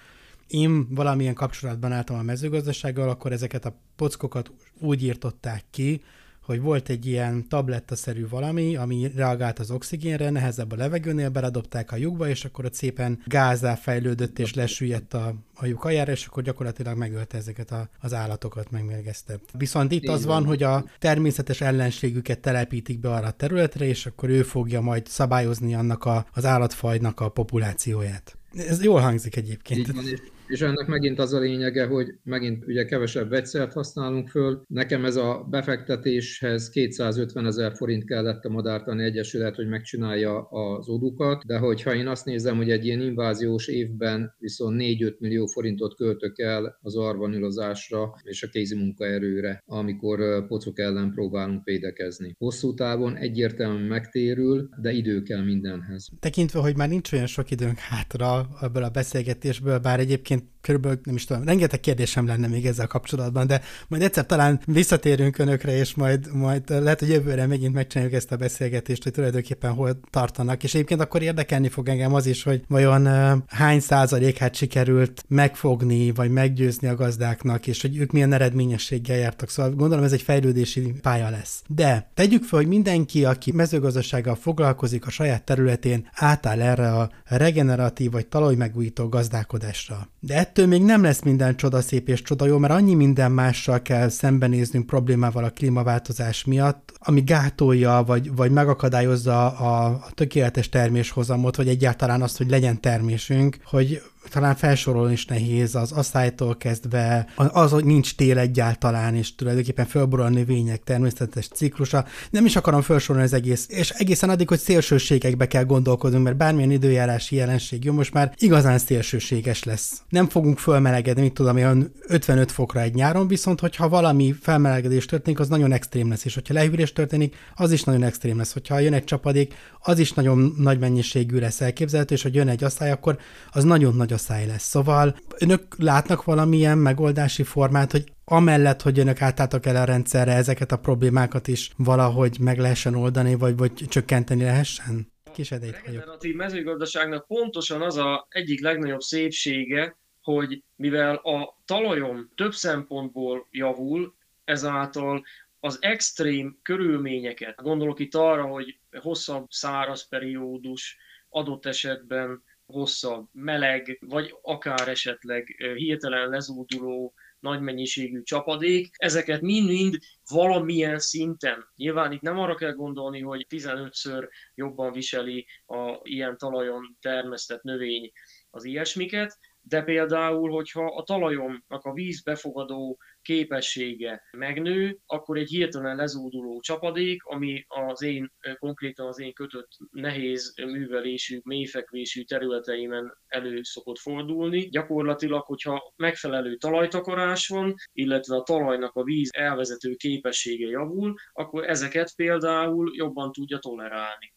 én valamilyen kapcsolatban álltam a mezőgazdasággal, akkor ezeket a pockokat úgy írtották ki, hogy volt egy ilyen tablettaszerű valami, ami reagált az oxigénre, nehezebb a levegőnél, beledobták a lyukba, és akkor ott szépen gázá fejlődött és lesüllyedt a, a lyuk ajára, és akkor gyakorlatilag megölte ezeket a, az állatokat, megmérgezte. Viszont itt az van, hogy a természetes ellenségüket telepítik be arra a területre, és akkor ő fogja majd szabályozni annak a, az állatfajnak a populációját. Ez jól hangzik egyébként. Így van, és és ennek megint az a lényege, hogy megint ugye kevesebb vegyszert használunk föl. Nekem ez a befektetéshez 250 ezer forint kellett a Madártani Egyesület, hogy megcsinálja az odukat, de hogyha én azt nézem, hogy egy ilyen inváziós évben viszont 4-5 millió forintot költök el az arvanilozásra és a kézi munkaerőre, amikor pocok ellen próbálunk védekezni. Hosszú távon egyértelműen megtérül, de idő kell mindenhez. Tekintve, hogy már nincs olyan sok időnk hátra ebből a beszélgetésből, bár egyébként egyébként körülbelül, nem is tudom, rengeteg kérdésem lenne még ezzel kapcsolatban, de majd egyszer talán visszatérünk önökre, és majd, majd lehet, hogy jövőre megint megcsináljuk ezt a beszélgetést, hogy tulajdonképpen hol tartanak. És egyébként akkor érdekelni fog engem az is, hogy vajon hány százalékát sikerült megfogni, vagy meggyőzni a gazdáknak, és hogy ők milyen eredményességgel jártak. Szóval gondolom ez egy fejlődési pálya lesz. De tegyük fel, hogy mindenki, aki mezőgazdasággal foglalkozik a saját területén, átáll erre a regeneratív vagy talajmegújító gazdálkodásra. De ettől még nem lesz minden csoda szép és csoda jó, mert annyi minden mással kell szembenéznünk problémával a klímaváltozás miatt, ami gátolja, vagy, vagy megakadályozza a, a tökéletes terméshozamot, vagy egyáltalán azt, hogy legyen termésünk, hogy talán felsorolni is nehéz, az asszálytól kezdve, az, hogy nincs tél egyáltalán, és tulajdonképpen fölborul a növények természetes ciklusa. Nem is akarom felsorolni az egész, és egészen addig, hogy szélsőségekbe kell gondolkodnunk, mert bármilyen időjárási jelenség jó, most már igazán szélsőséges lesz. Nem fogunk fölmelegedni, mit tudom, olyan 55 fokra egy nyáron, viszont hogyha valami felmelegedés történik, az nagyon extrém lesz, és hogyha lehűlés történik, az is nagyon extrém lesz. Hogyha jön egy csapadék, az is nagyon nagy mennyiségű lesz elképzelhető, és hogy jön egy asszály, akkor az nagyon nagy asszály lesz. Szóval önök látnak valamilyen megoldási formát, hogy amellett, hogy önök átálltak el a rendszerre, ezeket a problémákat is valahogy meg lehessen oldani, vagy, vagy csökkenteni lehessen? Kisedét vagyok. A regeneratív mezőgazdaságnak pontosan az a egyik legnagyobb szépsége, hogy mivel a talajom több szempontból javul, ezáltal az extrém körülményeket, gondolok itt arra, hogy hosszabb száraz periódus, adott esetben hosszabb meleg, vagy akár esetleg hirtelen lezúduló nagy mennyiségű csapadék, ezeket mind-mind valamilyen szinten. Nyilván itt nem arra kell gondolni, hogy 15-ször jobban viseli a ilyen talajon termesztett növény az ilyesmiket, de például, hogyha a talajomnak a vízbefogadó képessége megnő, akkor egy hirtelen lezúduló csapadék, ami az én, konkrétan az én kötött nehéz művelésű, mélyfekvésű területeimen elő szokott fordulni. Gyakorlatilag, hogyha megfelelő talajtakarás van, illetve a talajnak a víz elvezető képessége javul, akkor ezeket például jobban tudja tolerálni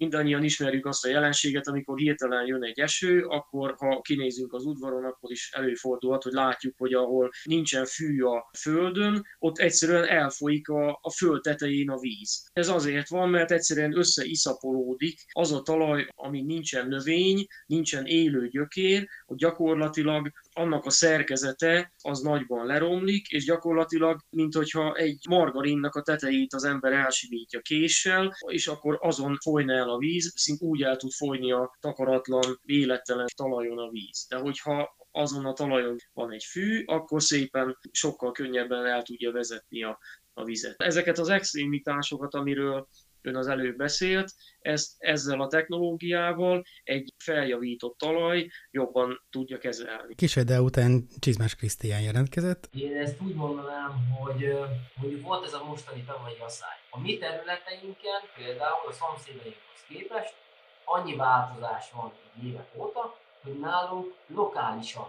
mindannyian ismerjük azt a jelenséget, amikor hirtelen jön egy eső, akkor ha kinézünk az udvaron, akkor is előfordulhat, hogy látjuk, hogy ahol nincsen fű a földön, ott egyszerűen elfolyik a, a föld tetején a víz. Ez azért van, mert egyszerűen összeiszapolódik az a talaj, ami nincsen növény, nincsen élő gyökér, hogy gyakorlatilag annak a szerkezete az nagyban leromlik, és gyakorlatilag, mint hogyha egy margarinnak a tetejét az ember elsimítja késsel, és akkor azon folyna el a víz, szint úgy el tud folyni a takaratlan, vélettelen talajon a víz. De hogyha azon a talajon van egy fű, akkor szépen sokkal könnyebben el tudja vezetni a, a vizet. Ezeket az extrémitásokat, amiről ön az előbb beszélt, ezt ezzel a technológiával egy feljavított talaj jobban tudja kezelni. Kis ide után Csizmás Krisztián jelentkezett. Én ezt úgy mondanám, hogy mondjuk volt ez a mostani tavalyi asszály. A mi területeinken, például a szomszédainkhoz képest, annyi változás van évek óta, hogy nálunk lokálisan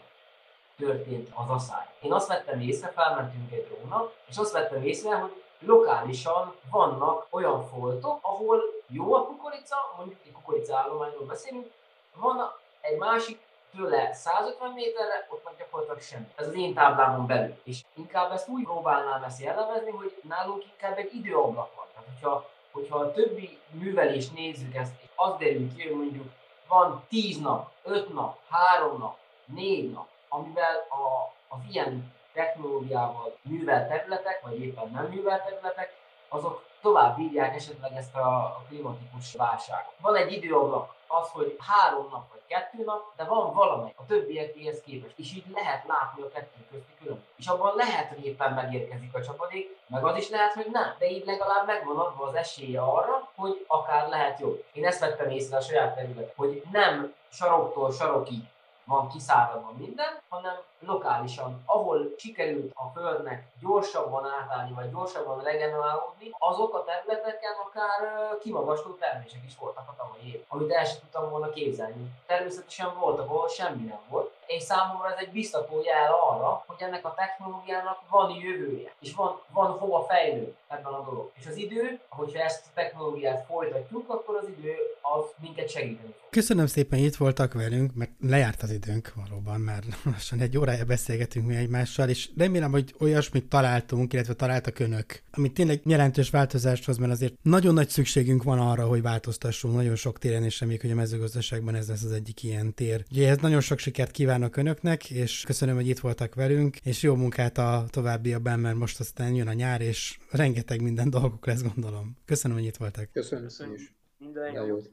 történt az asszály. Én azt vettem észre, felmentünk egy drónnak, és azt vettem észre, hogy lokálisan vannak olyan foltok, ahol jó a kukorica, mondjuk egy kukoricállományról beszélünk, van egy másik tőle 150 méterre, ott meg gyakorlatilag semmi. Ez az én táblámon belül. És inkább ezt úgy próbálnám ezt jellemezni, hogy nálunk inkább egy időablak van. Tehát, hogyha, hogyha a többi művelést nézzük, ezt, és az derül ki, hogy mondjuk van 10 nap, 5 nap, 3 nap, 4 nap, amivel a, az ilyen technológiával művelt területek, vagy éppen nem művelt területek, azok tovább bírják esetleg ezt a, klimatikus válságot. Van egy időablak, az, hogy három nap vagy kettő nap, de van valamely a többiekéhez képest, és így lehet látni a kettő közti különbséget. És abban lehet, hogy éppen megérkezik a csapadék, meg az is lehet, hogy nem, de így legalább megvan adva az esélye arra, hogy akár lehet jobb. Én ezt vettem észre a saját terület, hogy nem saroktól sarokig van kiszáradva minden, hanem lokálisan, ahol sikerült a Földnek gyorsabban átállni, vagy gyorsabban regenerálódni, azok a területeken akár kimagasló termések is voltak a tavalyi év, amit el sem tudtam volna képzelni. Természetesen voltak, ahol semmi nem volt, és számomra ez egy biztató jel arra, hogy ennek a technológiának van jövője, és van, van hova fejlődni ebben a dolog. És az idő, hogyha ezt a technológiát folytatjuk, akkor az idő az minket segíteni fog. Köszönöm szépen, itt voltak velünk, mert lejárt az időnk valóban, mert lassan egy órája beszélgetünk mi egymással, és remélem, hogy olyasmit találtunk, illetve találtak önök, ami tényleg jelentős változást hoz, mert azért nagyon nagy szükségünk van arra, hogy változtassunk nagyon sok téren, és reméljük, hogy a mezőgazdaságban ez lesz az egyik ilyen tér. Ugye ez nagyon sok sikert kívánok önöknek, és köszönöm, hogy itt voltak velünk, és jó munkát a továbbiakban, mert most aztán jön a nyár, és rengeteg minden dolgok lesz, gondolom. Köszönöm, hogy itt voltak. Köszönöm, köszönöm. is. Minden jót.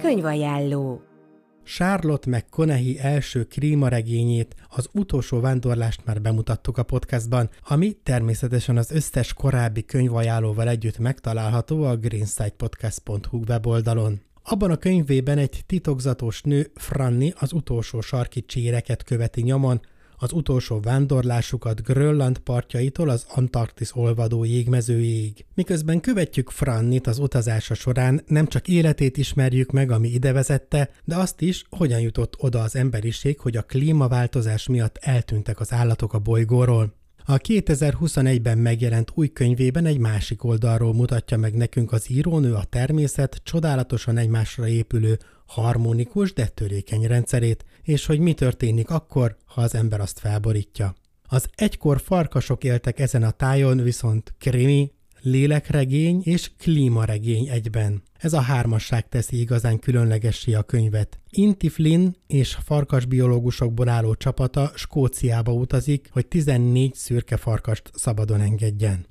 Könyvajánló Charlotte McConaughey első krímaregényét, az utolsó vándorlást már bemutattuk a podcastban, ami természetesen az összes korábbi könyvajánlóval együtt megtalálható a greensidepodcast.hu weboldalon. Abban a könyvében egy titokzatos nő, Franni, az utolsó sarki cséreket követi nyomon, az utolsó vándorlásukat Grönland partjaitól az Antarktisz olvadó jégmezőjéig. Miközben követjük Frannit az utazása során, nem csak életét ismerjük meg, ami ide vezette, de azt is, hogyan jutott oda az emberiség, hogy a klímaváltozás miatt eltűntek az állatok a bolygóról. A 2021-ben megjelent új könyvében egy másik oldalról mutatja meg nekünk az írónő a természet csodálatosan egymásra épülő, harmonikus, de törékeny rendszerét, és hogy mi történik akkor, ha az ember azt felborítja. Az egykor farkasok éltek ezen a tájon, viszont krimi, lélekregény és klímaregény egyben. Ez a hármasság teszi igazán különlegessé a könyvet. Inti Flynn és farkasbiológusokból álló csapata Skóciába utazik, hogy 14 szürke farkast szabadon engedjen.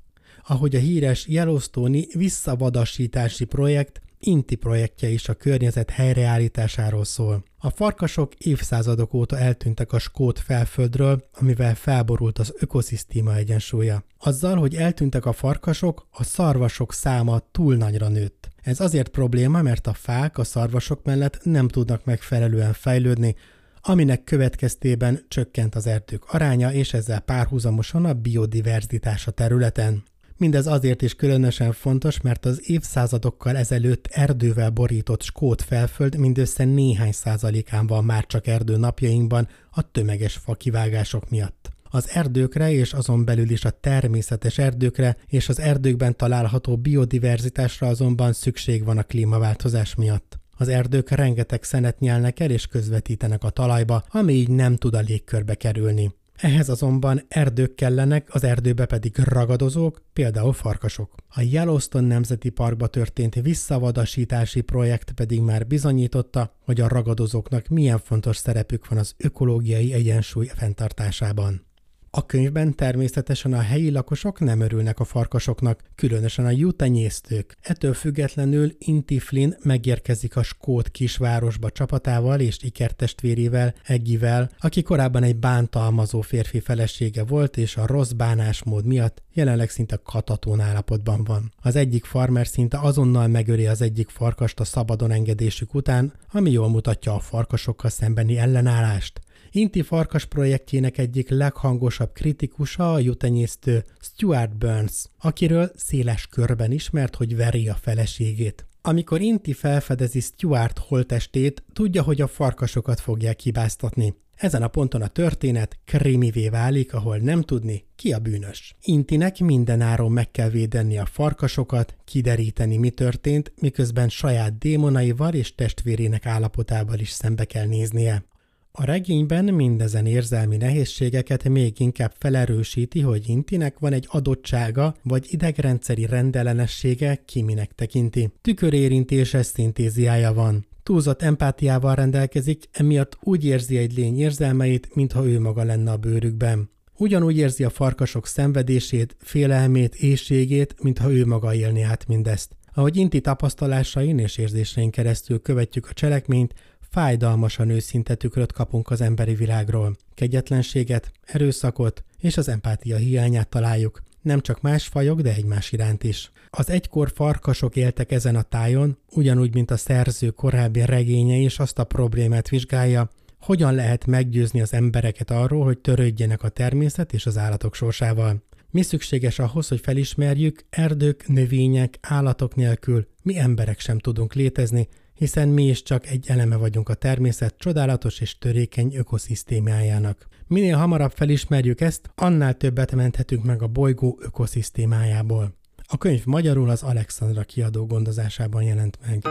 Ahogy a híres Yellowstone-i visszavadasítási projekt Inti projektje is a környezet helyreállításáról szól. A farkasok évszázadok óta eltűntek a skót felföldről, amivel felborult az ökoszisztéma egyensúlya. Azzal, hogy eltűntek a farkasok, a szarvasok száma túl nagyra nőtt. Ez azért probléma, mert a fák a szarvasok mellett nem tudnak megfelelően fejlődni, aminek következtében csökkent az erdők aránya, és ezzel párhuzamosan a biodiverzitás a területen. Mindez azért is különösen fontos, mert az évszázadokkal ezelőtt erdővel borított skót felföld mindössze néhány százalékán van már csak erdő napjainkban a tömeges fakivágások miatt. Az erdőkre és azon belül is a természetes erdőkre és az erdőkben található biodiverzitásra azonban szükség van a klímaváltozás miatt. Az erdők rengeteg szenet nyelnek el és közvetítenek a talajba, ami így nem tud a légkörbe kerülni. Ehhez azonban erdők kellenek, az erdőbe pedig ragadozók, például farkasok. A Yellowstone Nemzeti Parkba történt visszavadasítási projekt pedig már bizonyította, hogy a ragadozóknak milyen fontos szerepük van az ökológiai egyensúly fenntartásában. A könyvben természetesen a helyi lakosok nem örülnek a farkasoknak, különösen a jutenyésztők. Ettől függetlenül Inti Flynn megérkezik a skót kisvárosba csapatával és ikertestvérével, Eggivel, aki korábban egy bántalmazó férfi felesége volt, és a rossz bánásmód miatt jelenleg szinte katatón állapotban van. Az egyik farmer szinte azonnal megöri az egyik farkast a szabadon engedésük után, ami jól mutatja a farkasokkal szembeni ellenállást. Inti Farkas projektjének egyik leghangosabb kritikusa a jutenyésztő Stuart Burns, akiről széles körben ismert, hogy veri a feleségét. Amikor Inti felfedezi Stuart holtestét, tudja, hogy a farkasokat fogják hibáztatni. Ezen a ponton a történet krimivé válik, ahol nem tudni, ki a bűnös. Intinek minden áron meg kell védeni a farkasokat, kideríteni, mi történt, miközben saját démonaival és testvérének állapotával is szembe kell néznie. A regényben mindezen érzelmi nehézségeket még inkább felerősíti, hogy Intinek van egy adottsága vagy idegrendszeri rendellenessége, kiminek tekinti. Tükörérintéses szintéziája van. Túlzott empátiával rendelkezik, emiatt úgy érzi egy lény érzelmeit, mintha ő maga lenne a bőrükben. Ugyanúgy érzi a farkasok szenvedését, félelmét, éjségét, mintha ő maga élni át mindezt. Ahogy Inti tapasztalásain és érzésein keresztül követjük a cselekményt, fájdalmasan őszinte tükröt kapunk az emberi világról. Kegyetlenséget, erőszakot és az empátia hiányát találjuk, nem csak más fajok, de egymás iránt is. Az egykor farkasok éltek ezen a tájon, ugyanúgy, mint a szerző korábbi regénye is azt a problémát vizsgálja, hogyan lehet meggyőzni az embereket arról, hogy törődjenek a természet és az állatok sorsával. Mi szükséges ahhoz, hogy felismerjük, erdők, növények, állatok nélkül mi emberek sem tudunk létezni, hiszen mi is csak egy eleme vagyunk a természet csodálatos és törékeny ökoszisztémájának. Minél hamarabb felismerjük ezt, annál többet menthetünk meg a bolygó ökoszisztémájából. A könyv magyarul az Alexandra kiadó gondozásában jelent meg.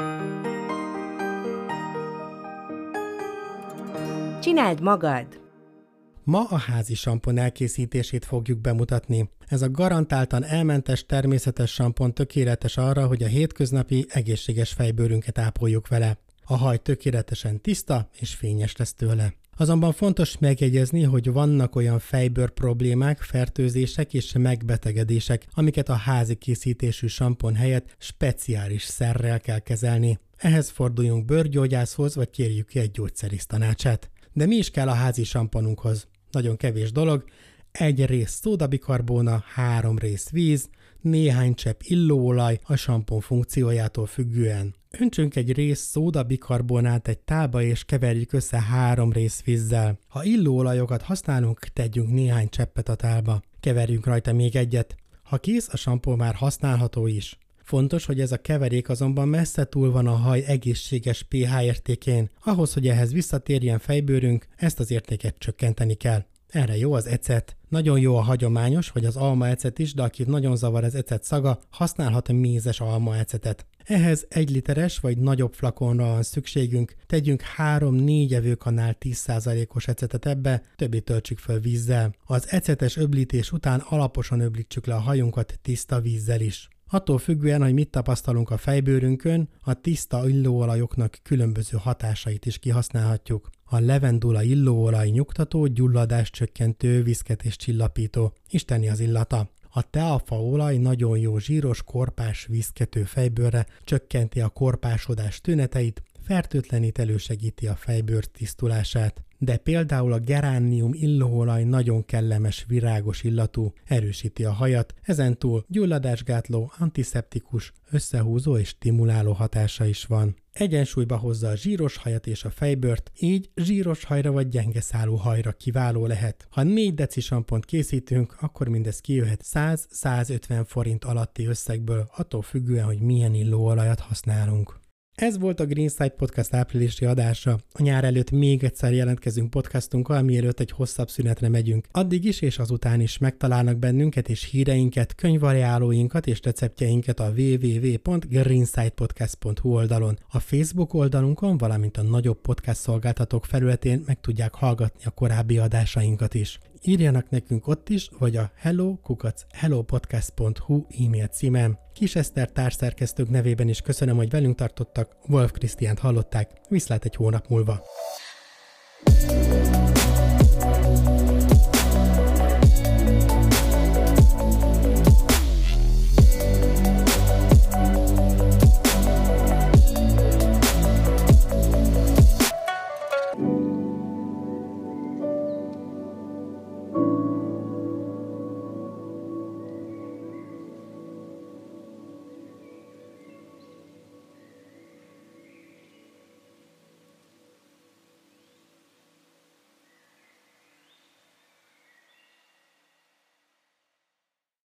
Csináld magad! Ma a házi sampon elkészítését fogjuk bemutatni. Ez a garantáltan elmentes természetes sampon tökéletes arra, hogy a hétköznapi egészséges fejbőrünket ápoljuk vele. A haj tökéletesen tiszta és fényes lesz tőle. Azonban fontos megjegyezni, hogy vannak olyan fejbőr problémák, fertőzések és megbetegedések, amiket a házi készítésű sampon helyett speciális szerrel kell kezelni. Ehhez forduljunk bőrgyógyászhoz, vagy kérjük ki egy gyógyszerész tanácsát. De mi is kell a házi samponunkhoz? Nagyon kevés dolog. Egy rész szódabikarbóna, három rész víz, néhány csepp illóolaj a sampon funkciójától függően. Öntsünk egy rész szódabikarbonát egy tálba és keverjük össze három rész vízzel. Ha illóolajokat használunk, tegyünk néhány cseppet a tálba. Keverjünk rajta még egyet. Ha kész, a sampó már használható is. Fontos, hogy ez a keverék azonban messze túl van a haj egészséges pH értékén. Ahhoz, hogy ehhez visszatérjen fejbőrünk, ezt az értéket csökkenteni kell. Erre jó az ecet. Nagyon jó a hagyományos, vagy az alma ecet is, de akit nagyon zavar az ecet szaga, használhat a mézes alma ecetet. Ehhez egy literes vagy nagyobb flakonra van szükségünk, tegyünk 3-4 evőkanál 10%-os ecetet ebbe, többi töltsük föl vízzel. Az ecetes öblítés után alaposan öblítsük le a hajunkat tiszta vízzel is. Attól függően, hogy mit tapasztalunk a fejbőrünkön, a tiszta illóolajoknak különböző hatásait is kihasználhatjuk. A levendula illóolaj nyugtató, gyulladás csökkentő, viszket és csillapító. Isteni az illata. A teafaolaj nagyon jó zsíros, korpás, viszkető fejbőrre, csökkenti a korpásodás tüneteit, fertőtlenít elősegíti a fejbőr tisztulását de például a geránium illóolaj nagyon kellemes, virágos illatú, erősíti a hajat, ezentúl gyulladásgátló, antiszeptikus, összehúzó és stimuláló hatása is van. Egyensúlyba hozza a zsíros hajat és a fejbört, így zsíros hajra vagy gyenge szálú hajra kiváló lehet. Ha 4 deci sampont készítünk, akkor mindez kijöhet 100-150 forint alatti összegből, attól függően, hogy milyen illóolajat használunk. Ez volt a Greenside Podcast áprilisi adása. A nyár előtt még egyszer jelentkezünk podcastunkkal, mielőtt egy hosszabb szünetre megyünk. Addig is és azután is megtalálnak bennünket és híreinket, könyvariálóinkat és receptjeinket a www.greensidepodcast.hu oldalon. A Facebook oldalunkon, valamint a nagyobb podcast szolgáltatók felületén meg tudják hallgatni a korábbi adásainkat is. Írjanak nekünk ott is, vagy a hello kukac hellopodcast.hu e-mail címen. Kis Eszter társszerkesztők nevében is köszönöm, hogy velünk tartottak, Wolf Krisztiánt hallották, viszlát egy hónap múlva. thank you